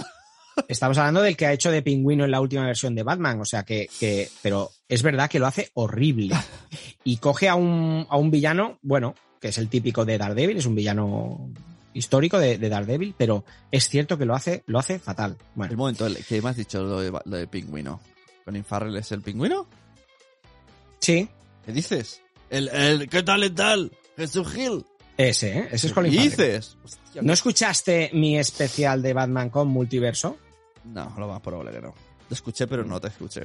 Estamos hablando del que ha hecho de pingüino en la última versión de Batman, o sea que, que pero es verdad que lo hace horrible. Y coge a un, a un villano, bueno, que es el típico de Daredevil, es un villano histórico de, de Daredevil, pero es cierto que lo hace, lo hace fatal. El Bueno, momento, el- ¿qué me has dicho lo de, lo de pingüino? ¿Colin Farrell es el pingüino? sí, ¿Qué dices? El, el, ¿qué tal y tal? Jesús Gil. Ese, ¿eh? Ese es ¿Qué Colin Farrell. dices? Hostia, ¿No escuchaste mi especial de Batman con multiverso? No, lo más probable que no. Te escuché, pero no te escuché.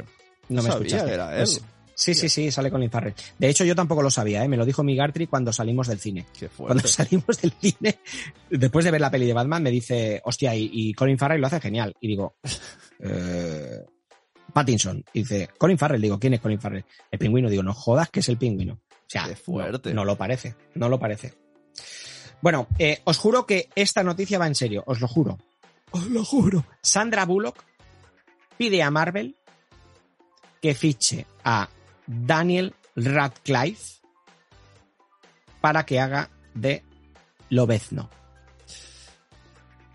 No me sabía escuchaste. que era él. Pues, sí, sí, sí, sale Colin Farrell. De hecho, yo tampoco lo sabía, ¿eh? Me lo dijo mi Gartry cuando salimos del cine. Qué Cuando fuerte. salimos del cine, después de ver la peli de Batman, me dice, hostia, y, y Colin Farrell lo hace genial. Y digo, eh, Pattinson. Y dice, Colin Farrell. Digo, ¿quién es Colin Farrell? El pingüino. Digo, no jodas que es el pingüino. O sea, Qué fuerte. No, no lo parece, no lo parece. Bueno, eh, os juro que esta noticia va en serio, os lo juro. Os lo juro. Sandra Bullock pide a Marvel que fiche a Daniel Radcliffe para que haga de Lobezno.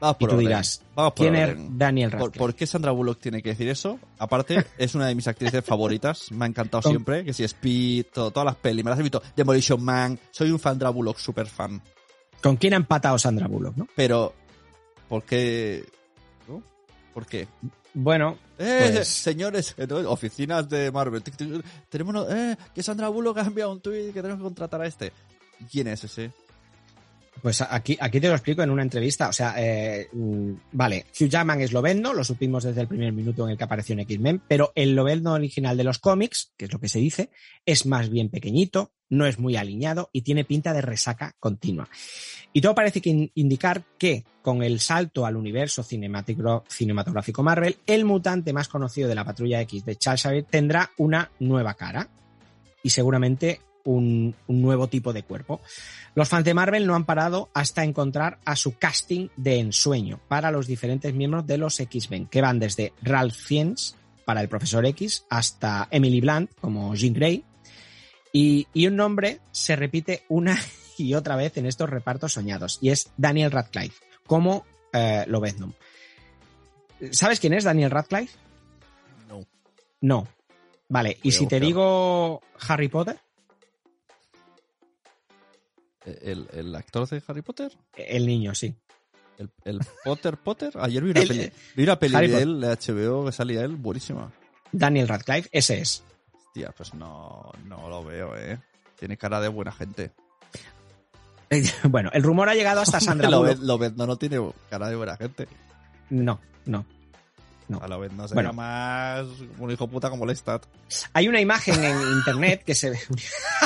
Vamos Y por tú orden. dirás, Vamos por ¿quién es. Daniel ¿Por, Radcliffe? por qué Sandra Bullock tiene que decir eso? Aparte, es una de mis actrices favoritas. Me ha encantado siempre. Que si Speed, todo- todas las pelis. Me las he visto. Demolition Man. Soy un Sandra Bullock super fan. ¿Con quién ha empatado Sandra Bullock, no? Pero, ¿por qué? ¿No? ¿Por qué? Bueno, Eh, Pues- señores, oficinas de Marvel. Tenemos, eh, que Sandra Bullock ha enviado un tweet que tenemos que contratar a este. ¿Y ¿Quién es ese? Pues aquí, aquí te lo explico en una entrevista. O sea, eh, mm, vale, Hugh Jackman es Lobezno, lo supimos desde el primer minuto en el que apareció en X-Men, pero el Lobezno original de los cómics, que es lo que se dice, es más bien pequeñito, no es muy alineado y tiene pinta de resaca continua. Y todo parece que in- indicar que con el salto al universo cinematográfico Marvel, el mutante más conocido de la Patrulla X de Charles Xavier tendrá una nueva cara y seguramente un, un nuevo tipo de cuerpo. Los fans de Marvel no han parado hasta encontrar a su casting de ensueño para los diferentes miembros de los X-Men, que van desde Ralph Fiennes para el Profesor X hasta Emily Blunt como Jean Grey. Y, y un nombre se repite una y otra vez en estos repartos soñados, y es Daniel Radcliffe, como eh, Lobezno. ¿Sabes quién es Daniel Radcliffe? No. No. Vale, y si te digo Harry Potter, ¿El, el actor de Harry Potter? el niño, sí. ¿El, el Potter Potter? Ayer vi una El- peli, vi una peli de él, de HBO, que salía él, buenísima. Daniel Radcliffe, ese es. Hostia, pues no, no lo veo, ¿eh? Tiene cara de buena gente. Bueno, el rumor ha llegado hasta Sandra lo, Bullock. no, no tiene cara de buena gente. No, no. No. A lo ves, no sería Bueno. más un hijo puta como Lestat. Hay una imagen en internet que se ve.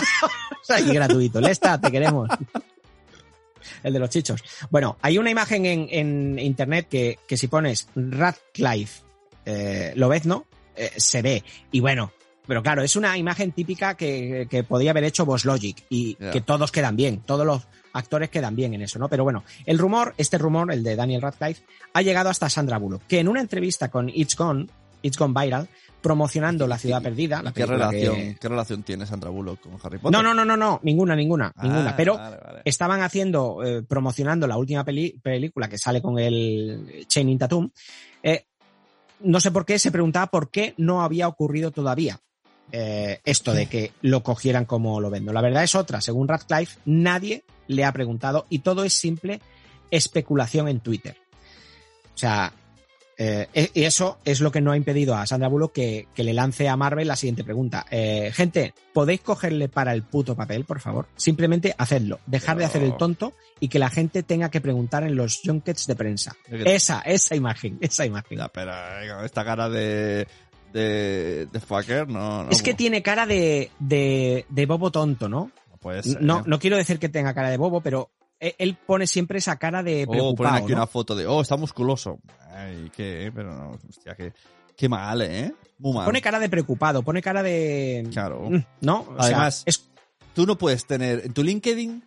Aquí gratuito. Lesta, te queremos. El de los chichos. Bueno, hay una imagen en, en internet que, que si pones Radcliffe eh, Lobezno, eh, se ve. Y bueno, pero claro, es una imagen típica que, que podía haber hecho Boss Logic y que todos quedan bien, todos los actores quedan bien en eso, ¿no? Pero bueno, el rumor, este rumor, el de Daniel Radcliffe, ha llegado hasta Sandra Bullock, que en una entrevista con It's Gone, It's Gone Viral, promocionando La Ciudad Perdida, la ¿Qué relación, que- ¿Qué relación tiene Sandra Bullock con Harry Potter? No, no, no, no, no, ninguna, ninguna, Ah, ninguna. Pero vale, vale. estaban haciendo, eh, promocionando la última peli- película que sale con el Channing Tatum. Eh, no sé por qué, se preguntaba por qué no había ocurrido todavía eh, esto de que lo cogieran como lo vendo. La verdad es otra, según Radcliffe, nadie le ha preguntado y todo es simple especulación en Twitter. O sea, eh, e- y eso es lo que no ha impedido a Sandra Bullock que, que le lance a Marvel la siguiente pregunta. Eh, gente, ¿podéis cogerle para el puto papel, por favor? Simplemente hacedlo. Dejar de hacer el tonto y que la gente tenga que preguntar en los junkets de prensa. Esa, esa imagen, esa imagen. Ya, pero esta cara de. de. de fucker, no. no es que tiene cara de, de, de bobo tonto, ¿no? No ser. No, no quiero decir que tenga cara de bobo, pero e- él pone siempre esa cara de Oh, ponen preocupado. aquí ¿no? una foto de. Oh, está musculoso. Ay, qué, pero no. Hostia, qué. Qué mal, ¿eh? Muy mal. Pone cara de preocupado, pone cara de... Claro. Mm, ¿No? O sea, Además- es Tú no puedes tener. En tu LinkedIn.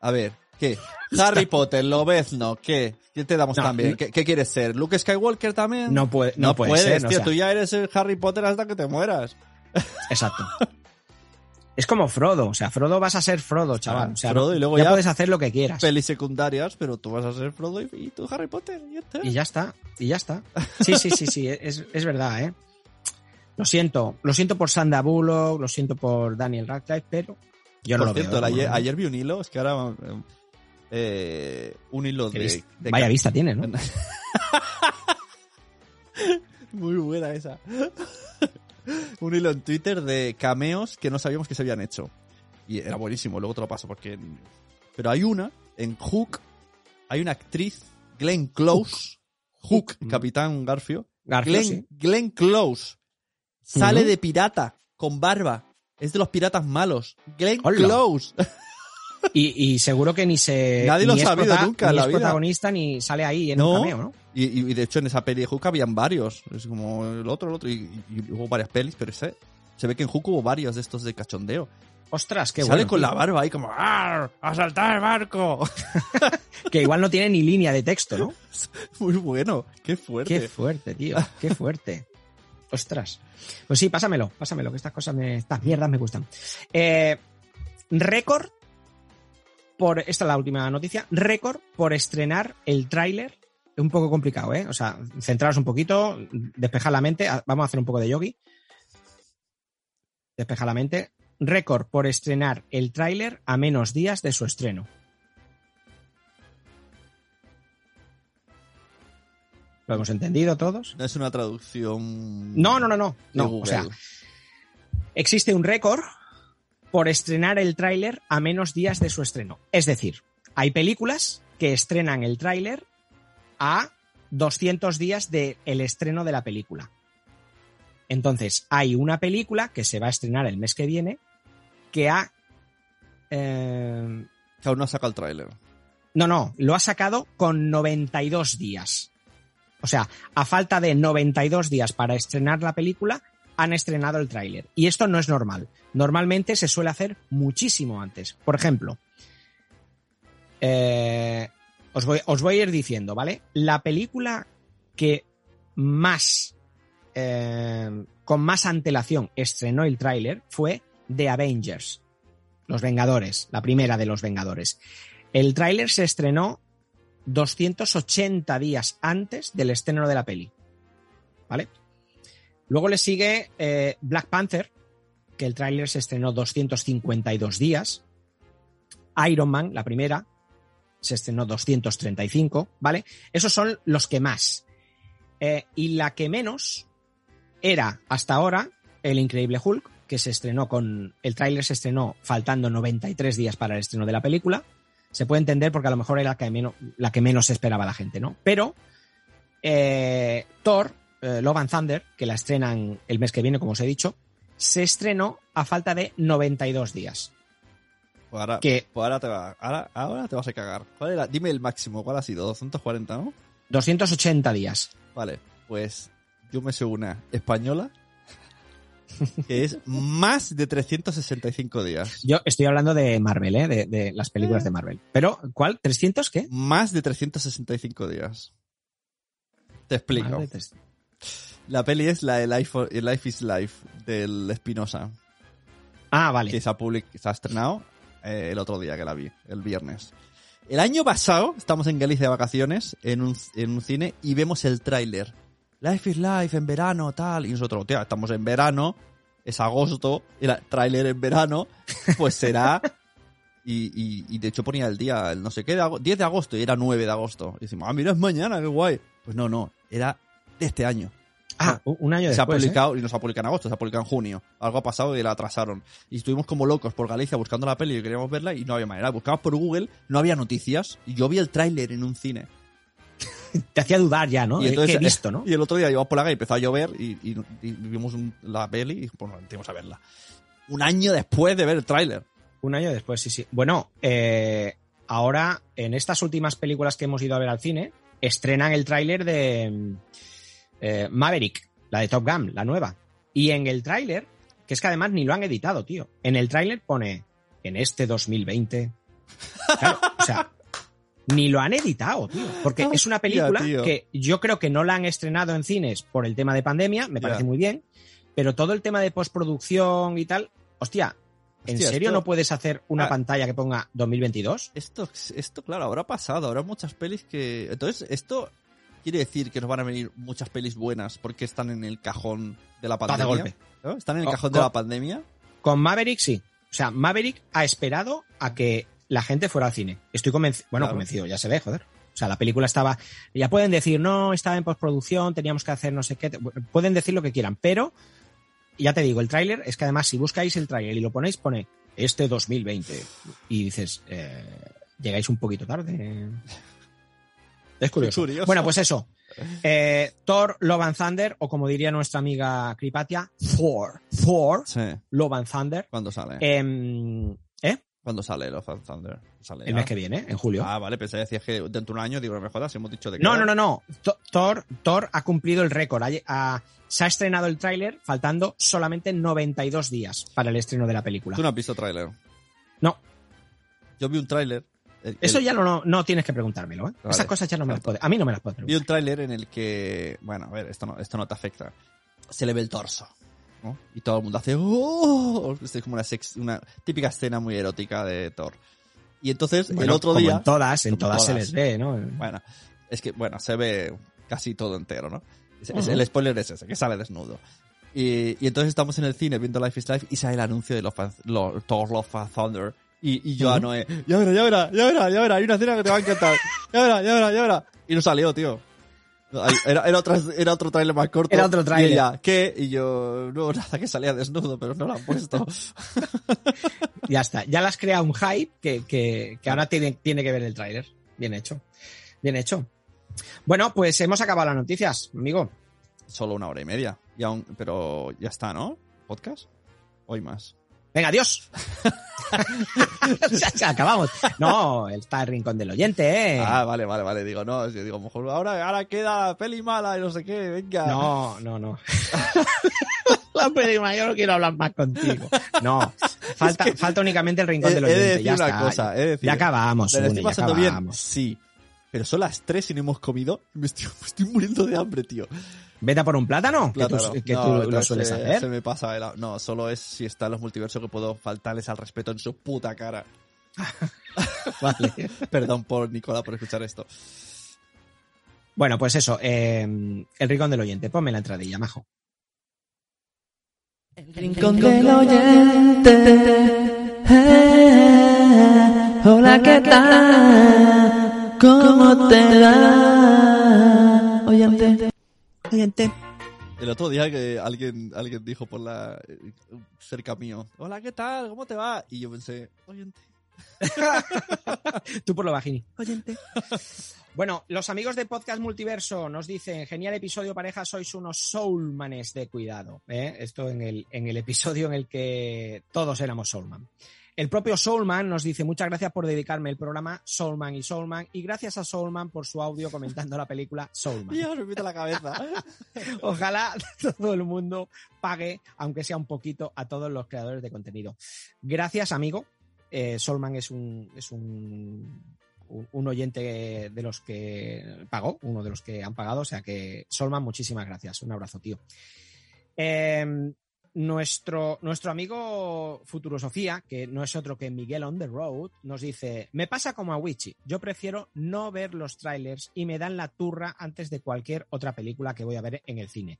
A ver, ¿qué? Harry Potter, Lobezno, ¿qué? ¿Qué te damos No, también? no- ¿Qué, qué quieres ser? ¿Luke Skywalker también? No puede- no puede puedes, ser, o tío. sea. Tú ya eres el Harry Potter hasta que te mueras. Exacto. es como Frodo, o sea, Frodo vas a ser Frodo, chaval. O sea, Frodo y luego ya, ya- puedes hacer lo que quieras. Pelis secundarias, pero tú vas a ser Frodo y, y tú Harry Potter. Y ya está. Y ya está, y ya está. Sí, sí, sí, sí, es, es verdad, ¿eh? Lo siento, lo siento por Sandra Bullock, lo siento por Daniel Radcliffe, pero yo no lo veo. ayer, ayer vi un hilo, es que ahora. eh, un hilo de. de Vaya vista tiene, ¿no? Muy buena esa. Un hilo en Twitter de cameos que no sabíamos que se habían hecho. Y era buenísimo, luego te lo paso porque pero hay una, en Hook, hay una actriz, Glenn Close, Hook, Capitán Garfio, Garfio, Glenn, sí. Glenn Close, sale de pirata, con barba, es de los piratas malos, Glenn Hola. Close. Y, y seguro que ni se. Nadie lo ni ha es sabido nunca ni la es vida. protagonista ni sale ahí en No. un cameo, ¿no? Y, de hecho en esa peli de Hook habían varios. Es como el otro, el otro. Y, y hubo varias pelis, pero ese, se ve que en Hook hubo varios de estos de cachondeo. Ostras, qué Sale bueno. con tío. la barba ahí como ¡Ar! ¡A saltar el barco! Que igual no tiene ni línea de texto, ¿no? Muy bueno. Qué fuerte. Qué fuerte, tío. Qué fuerte. Ostras. Pues sí, pásamelo, pásamelo, que estas cosas me. Estas mierdas me gustan. Eh, récord por. Esta es la última noticia. Récord por estrenar el tráiler. Un poco complicado, ¿eh? O sea, centraros un poquito, despejar la mente. Vamos a hacer un poco de yogi. Despejar la mente. Récord por estrenar el tráiler a menos días de su estreno. ¿Lo hemos entendido todos? No es una traducción. No, no, no, no. no o sea, existe un récord por estrenar el tráiler a menos días de su estreno. Es decir, hay películas que estrenan el tráiler a 200 días del estreno de la película. Entonces, hay una película que se va a estrenar el mes que viene que ha... eh, que aún no saca el tráiler. no, no, lo ha sacado con 92 días. O sea, a falta de 92 días para estrenar la película, han estrenado el tráiler. Y esto no es normal. Normalmente se suele hacer muchísimo antes. Por ejemplo, eh, os, voy, os voy a ir diciendo, ¿vale? La película que más, eh, con más antelación estrenó el tráiler fue The Avengers. Los Vengadores, la primera de los Vengadores. El tráiler se estrenó 280 días antes del estreno de la peli. ¿Vale? Luego le sigue eh, Black Panther, que el tráiler se estrenó 252 días. Iron Man, la primera, se estrenó 235, ¿vale? Esos son los que más. Eh, y la que menos era hasta ahora El Increíble Hulk, que se estrenó con. El tráiler se estrenó faltando 93 días para el estreno de la película. Se puede entender porque a lo mejor era la que menos, la que menos esperaba la gente, ¿no? Pero eh, Thor, eh, Love and Thunder, que la estrenan el mes que viene, como os he dicho, se estrenó a falta de 92 días. Pues ahora, Que- pues ahora, te va, ahora, ahora te vas a cagar. ¿Cuál era? Dime el máximo, ¿cuál ha sido? 240, ¿no? 280 días. Vale, pues yo me sé una española que es más de 365 días. Yo estoy hablando de Marvel, ¿eh? De, de las películas de Marvel. Pero, ¿cuál? ¿300 qué? Más de 365 días. Te explico. Más de tres- La peli es la de Life, Life is Life del Espinosa, Ah, que vale. se ha, public- se ha estrenado eh, el otro día que la vi, el viernes. El año pasado, estamos en Galicia de vacaciones, en un, en un cine, y vemos el tráiler. Life is Life en verano, tal. Y nosotros, tío, estamos en verano, es agosto, el tráiler en verano, pues será... Y, y, de hecho ponía el día, el no sé qué, de ago- 10 de agosto, y era 9 de agosto. Y decimos, ah, mira, es mañana, qué guay. Pues no, no, era de este año. Ah, un un año se ha después. ¿eh? publicado, y no se ha publicado en agosto, se ha publicado en junio. Algo ha pasado y la atrasaron. Y estuvimos como locos por Galicia buscando la peli y queríamos verla y no había manera. Buscamos por Google, no había noticias. Y yo vi el tráiler en un cine. ¿eh? Te hacía dudar ya, ¿no? Y entonces, he visto, ¿no? Y el otro día íbamos por la calle y empezó a llover y, y- y vimos un- la peli y pues nos metimos a verla. Un año después de ver el tráiler. Un año después, sí, sí. Bueno, eh, ahora en estas últimas películas que hemos ido a ver al cine, estrenan el tráiler de eh, Maverick, la de Top Gun, la nueva. Y en el tráiler, que es que además ni lo han editado, tío. En el tráiler pone en este 2020. Claro, o sea, ni lo han editado, tío. Porque es una película que yo creo que no la han estrenado en cines por el tema de pandemia, me parece muy bien. Pero todo el tema de postproducción y tal, hostia, ¿En Hostia, serio esto- no puedes hacer una Ah. pantalla que ponga 2022? Esto, esto, claro, habrá pasado. Habrá muchas pelis que. Entonces, esto quiere decir que nos van a venir muchas pelis buenas porque están en el cajón de la pandemia. golpe. ¿no? Están en el cajón de la pandemia. Con Maverick sí. O sea, Maverick ha esperado a que la gente fuera al cine. Estoy convencido. Bueno, Claro. convencido, ya se ve, joder. O sea, la película estaba. Ya pueden decir, no, estaba en postproducción, teníamos que hacer no sé qué. Pueden decir lo que quieran, pero. Ya te digo, el tráiler es que además, si buscáis el tráiler y lo ponéis, pone este 2020. Y dices, eh, llegáis un poquito tarde. Es curioso. Curioso. Bueno, pues eso. Eh, Thor, Love and Thunder, o como diría nuestra amiga Cripatia, Thor. Thor, Sí. Love and Thunder. ¿Cuándo sale? Em, ¿Eh? ¿Cuándo sale Love and Thunder? ¿Sale El ya? mes que viene, en julio. Ah, vale, pensé que decías que dentro de un año, digo, no me jodas, hemos dicho de que No, no, no, no. Th- Thor, Thor ha cumplido el récord. Ha lle- ha- se ha estrenado el tráiler faltando solamente 92 días para el estreno de la película. Tú no has visto tráiler. No, Yo vi un tráiler. El- eso el- ya no, no, tienes que preguntármelo. ¿eh? Vale. Esas cosas ya no me las puedes. A mí no me las puedes Vi preguntar. un tráiler en el que, bueno, a ver, esto no, esto no te afecta. Se le ve el torso, ¿no? Y todo el mundo hace, ¡oh! Es como una, sex- una típica escena muy erótica de Thor. Y entonces, el Bueno, otro como día, En todas, en como todas, se todas. les ve, ¿no? bueno, es que, bueno, se ve casi todo entero, ¿no? Es- es- Ujú. El spoiler es ese, que sale desnudo. Y, y entonces estamos en el cine viendo Life is Life y sale el anuncio de Love and- Lo- Thor Love Thunder. Y, y yo a Ujú. Noé, ya verá, ya verá, ya verá, ya verá, hay una escena que te va a encantar. Ya verá, ya verá, ya verá. Y no salió, tío. Era, era, otra, era otro trailer más corto. Era otro tráiler. Y ella, ¿qué? Y yo, no, nada, que salía desnudo, pero no lo han puesto. Ya está. Ya le has creado un hype que, que, que ahora tiene, tiene que ver el tráiler. Bien hecho. Bien hecho. Bueno, pues hemos acabado las noticias, amigo. Solo una hora y media. Y aún, pero ya está, ¿no? ¿Podcast? Hoy más. Venga, adiós. acabamos. No, está el rincón del oyente, ¿eh? Ah, vale, vale, vale. Digo, no, yo digo, mejor ahora, ahora queda la peli mala y no sé qué, venga. No, no, no. La prima, yo no quiero hablar más contigo. No, falta, falta únicamente el rincón He, del he de oyente. decir ya una está. cosa, he de decir. ya acabamos, ¿Me lo Sune, estoy ya pasando bien? Sí. Pero son las 3 y no hemos comido. Me estoy, me estoy muriendo de hambre, tío. Vete a por un plátano, que Plátano. tú, que No, tú lo sueles se- hacer. Se me pasa el... No, solo es si está en los multiversos que puedo faltarles al respeto en su puta cara. Vale. Perdón por Nicola por escuchar esto. Bueno, pues eso, eh, el rincón del oyente. Ponme la entradilla, majo. Rincón del oyente. Eh, hola, ¿qué tal? ¿Cómo te va? Oyente. El otro día que alguien, alguien dijo por la eh, cerca mío, hola, ¿qué tal? ¿Cómo te va? Y yo pensé, oyente. Tú por lo bajini. Oyente. Bueno, los amigos de Podcast Multiverso nos dicen, genial episodio pareja, sois unos soulmanes de cuidado. ¿eh? Esto en el, en el episodio en el que todos éramos soulman. El propio Soulman nos dice, muchas gracias por dedicarme el programa Soulman y Soulman y gracias a Soulman por su audio comentando la película Soulman. Dios, me la cabeza. Ojalá todo el mundo pague, aunque sea un poquito, a todos los creadores de contenido. Gracias, amigo. Eh, Solman es un, es un, un- un oyente de los que pagó, uno de los que han pagado. O sea que, Solman, muchísimas gracias. Un abrazo, tío. Eh, nuestro, nuestro amigo Futurosofía, que no es otro que Miguel on the Road, nos dice: Me pasa como a Wichi. Yo prefiero no ver los trailers y me dan la turra antes de cualquier otra película que voy a ver en el cine.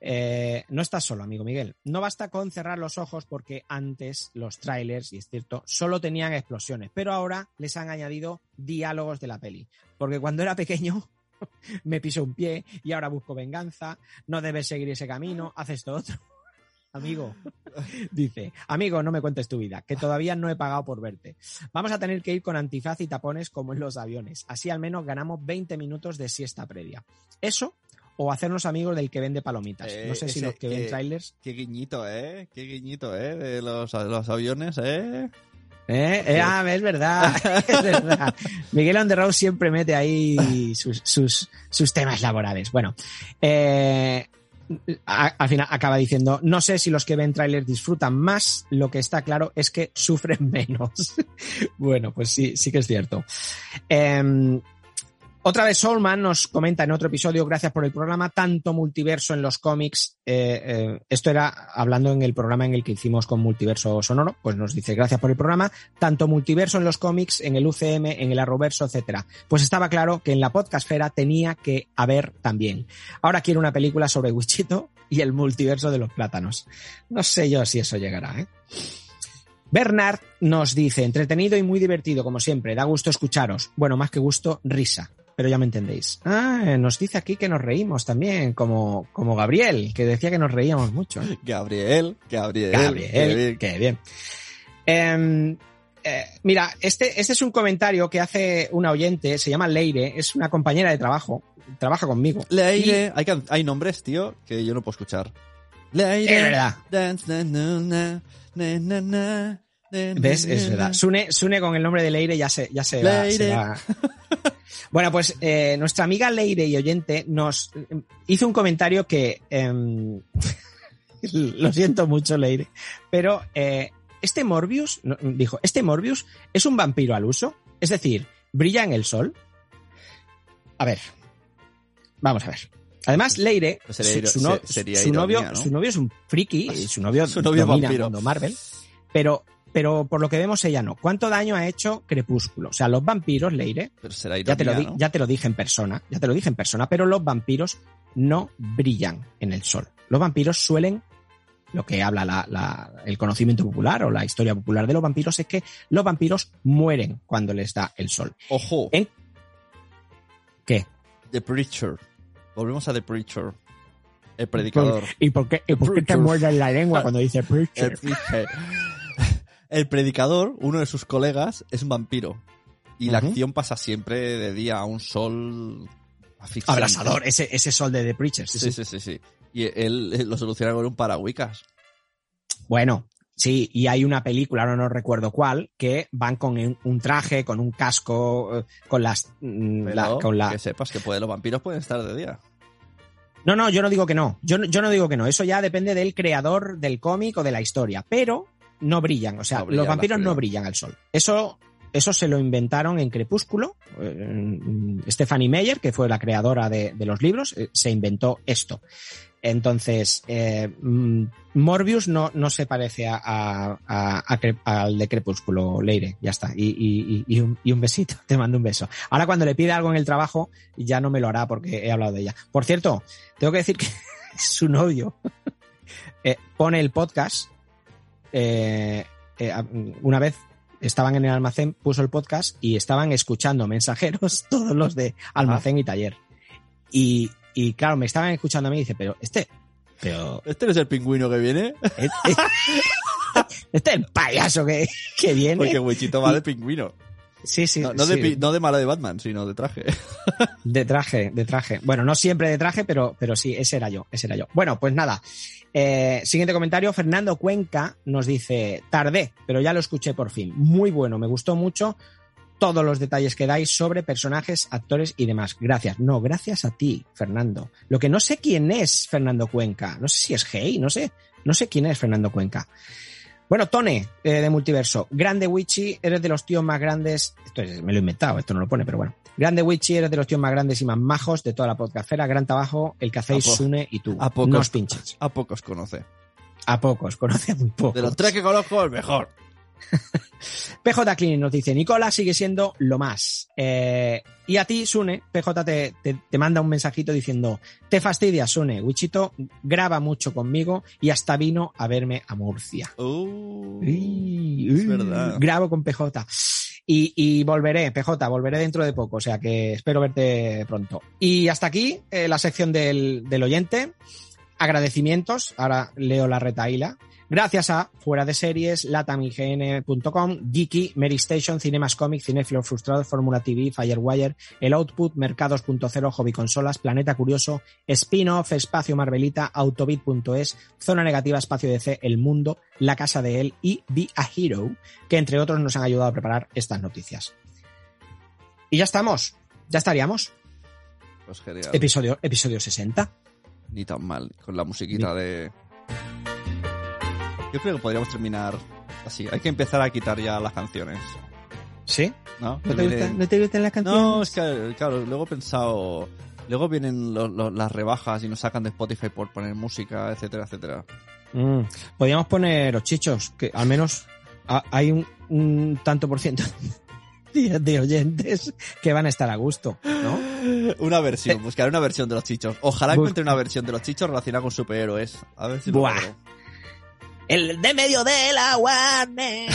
Eh, no estás solo, amigo Miguel. No basta con cerrar los ojos porque antes los trailers, y es cierto, solo tenían explosiones, pero ahora les han añadido diálogos de la peli. Porque cuando era pequeño me piso un pie y ahora busco venganza, no debes seguir ese camino, haces esto otro. Amigo, dice, amigo, no me cuentes tu vida, que todavía no he pagado por verte. Vamos a tener que ir con antifaz y tapones como en los aviones. Así al menos ganamos 20 minutos de siesta previa. Eso o hacernos amigos del que vende palomitas. Eh, no sé si los que ven que- trailers. Qué guiñito, ¿eh? Qué guiñito, ¿eh? De los, los aviones, ¿eh? ¿Eh? Eh, ah, es verdad, es verdad. Miguel Road siempre mete ahí sus, sus, sus temas laborales. Bueno, eh, al final acaba diciendo, no sé si los que ven trailers disfrutan más, lo que está claro es que sufren menos. bueno, pues sí, sí que es cierto. Em, otra vez Soulman nos comenta en otro episodio, gracias por el programa, tanto multiverso en los cómics. eh, eh, esto era hablando en el programa en el que hicimos con Multiverso Sonoro, pues nos dice gracias por el programa, tanto multiverso en los cómics, en el UCM, en el Arroverso, etcétera. Pues estaba claro que en la podcastfera tenía que haber también. Ahora quiero una película sobre Wichito y el multiverso de los plátanos. No sé yo si eso llegará, ¿eh? Bernard nos dice, entretenido y muy divertido, como siempre, da gusto escucharos. Bueno, más que gusto, risa. Pero ya me entendéis. Ah, nos dice aquí que nos reímos también, como, como Gabriel, que decía que nos reíamos mucho. ¿eh? Gabriel, Gabriel. Gabriel, qué bien. Em, Eh, mira, este, este es un comentario que hace una oyente, se llama Leire, es una compañera de trabajo, trabaja conmigo. Leire. Hay, hay nombres, tío, que yo no puedo escuchar. Leire. Es verdad. Dance, na, na, na, ¿Ves? Es verdad. Sune, Sune con el nombre de Leire ya se, ya se va- Leire. se va. Bueno, pues eh, nuestra amiga Leire y oyente nos eh, hizo un comentario que em, lo siento mucho, Leire, pero eh, este Morbius, dijo, este Morbius es un vampiro al uso, es decir, brilla en el sol. A ver, vamos a ver. Además, Leire, Pues sería su, iro- su no- se- sería su novio, su novio es un friki, y su novio, Su novio domina vampiro. Marvel, pero, pero por lo que vemos ella no. ¿Cuánto daño ha hecho Crepúsculo? O sea, los vampiros, Leire, Pero será ya te, lo ¿no? ya te lo dije en persona, ya te lo dije en persona, pero los vampiros no brillan en el sol. Los vampiros suelen, lo que habla la- la- el conocimiento popular o la historia popular de los vampiros es que los vampiros mueren cuando les da el sol. Ojo, ¿En qué? The Preacher. Volvemos a The Preacher. El predicador. ¿Y por qué, y por qué te muerdes la lengua cuando dice preacher? El predicador, uno de sus colegas, es un vampiro. Y la acción pasa siempre de día a un sol asfixiante. Abrasador, ese, ese sol de The Preacher. sí, Sí, sí. sí. Y él lo soluciona con un paragüicas. Bueno, sí, y hay una película, ahora no recuerdo cuál, que van con un, traje, con un casco, eh, con las... mm, Pero la- con la... que sepas que puede, los vampiros pueden estar de día. No, no, yo no digo que no. Yo, no- yo no digo que no. Eso ya depende del creador del cómic o de la historia. Pero no brillan. O sea, No brillan los vampiros no brillan al sol. Eso, eso se lo inventaron en Crepúsculo. Eh, Stephanie Meyer, que fue la creadora de, de los libros, eh, se inventó esto. Entonces, eh, mm, Morbius no, no se parece a, a- a- a Cre- al de Crepúsculo, Leire. Ya está. Y, y- y- y un, y un besito. Te mando un beso. Ahora, cuando le pide algo en el trabajo, ya no me lo hará porque he hablado de ella. Por cierto, tengo que decir que su novio eh, pone el podcast. Eh, eh, una vez estaban en el almacén, puso el podcast y estaban escuchando mensajeros, todos los de almacén y taller. Y, y claro, me estaban escuchando a mí y dice, pero este, pero ¿Este no es el pingüino que viene? este, este es el payaso que, que viene. Porque Wichito va de pingüino. Sí, sí, No, no sí. de, no de mala de Batman, sino de traje. De traje, de traje. Bueno, no siempre de traje, pero, pero sí, ese era yo, ese era yo. Bueno, pues nada. Eh, siguiente comentario, Fernando Cuenca nos dice, tardé, pero ya lo escuché por fin. Muy bueno, me gustó mucho todos los detalles que dais sobre personajes, actores y demás. Gracias. No, gracias a ti, Fernando. Lo que no sé quién es Fernando Cuenca. No sé si es Hey, no sé. No sé quién es Fernando Cuenca. Bueno, Tone, eh, de Multiverso. Grande Wichi, eres de los tíos más grandes. Esto es- me lo he inventado, esto no lo pone, pero bueno. Grande Wichi, eres de los tíos más grandes y más majos de toda la podcastera. Gran trabajo, el que hacéis Sune y tú. a pocos. No os pinches. A pocos conoce. A pocos, conoce muy pocos. De los tres que conozco, el mejor. PJ Clean nos dice, Nicola sigue siendo lo más. Eh, y a ti, Sune, PJ te, te- te manda un mensajito diciendo, te fastidia, Sune, Wichito graba mucho conmigo y hasta vino a verme a Murcia. Uh, Uy, es verdad. Grabo con PJ. Y, y volveré, PJ, volveré dentro de poco, o sea que espero verte pronto. Y hasta aquí eh, la sección del, del oyente. Agradecimientos, ahora leo la retaíla. Gracias a Fuera de Series, latamign.com, Geeky, Station, Cinemas Comic, Cinefilo Frustrado, Fórmula TV, Firewire, El Output, Mercados.0, Hobby Consolas, Planeta Curioso, Spin-Off, Espacio Marvelita, Autobit.es, Zona Negativa, Espacio DC, El Mundo, La Casa de Él y Be a Hero, que entre otros nos han ayudado a preparar estas noticias. Y ya estamos, ya estaríamos. Pues genial. Episodio, episodio 60. Ni tan mal, con la musiquita de... Yo creo que podríamos terminar así. Hay que empezar a quitar ya las canciones. ¿Sí? ¿No? ¿No te, gustan, ¿no te gustan las canciones? No, es que, claro, luego he pensado... Luego vienen lo- lo- las rebajas y nos sacan de Spotify por poner música, etcétera, etcétera. Mm, Podríamos poner los chichos, que al menos ha- hay un, un tanto por ciento de, de oyentes que van a estar a gusto, ¿no? Una versión, buscaré una versión de los chichos. Ojalá encuentre una versión de los chichos relacionada con superhéroes. A ver si lo Buah. logro. El de medio de la Warner.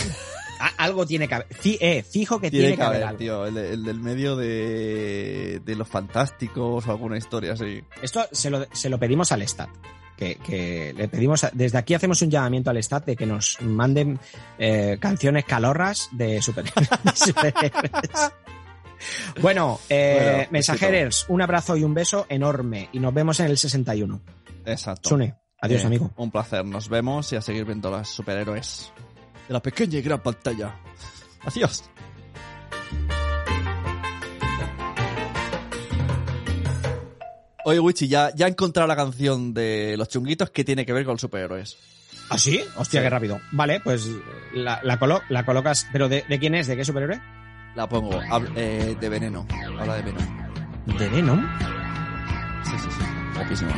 Ah, algo tiene que haber. Fi- eh, fijo que tiene, Tiene que haber, algo. tío. El, de- el del medio de, de los fantásticos o alguna historia así. Esto se lo, se lo pedimos al Stat. que, que le pedimos, a- desde aquí hacemos un llamamiento al Stat de que nos manden eh, canciones calorras de superhéroes. superhéroes. Bueno, eh, Bueno, mensajeros, un abrazo y un beso enorme y nos vemos en el 61. Exacto. Sune, adiós Eh, amigo. Un placer. Nos vemos y a seguir viendo los superhéroes de la pequeña y gran pantalla. Adiós. Oye, Wichi, ya, ya he encontrado la canción de los chunguitos que tiene que ver con superhéroes. ¿Ah, sí? Hostia, Sí. qué rápido. Vale, pues la, la, colo- la colocas. ¿Pero de, de quién es? ¿De qué superhéroe? La pongo. Hab- eh, de veneno. Habla de veneno. ¿De Venom? Sí, sí, sí. Guapísimo.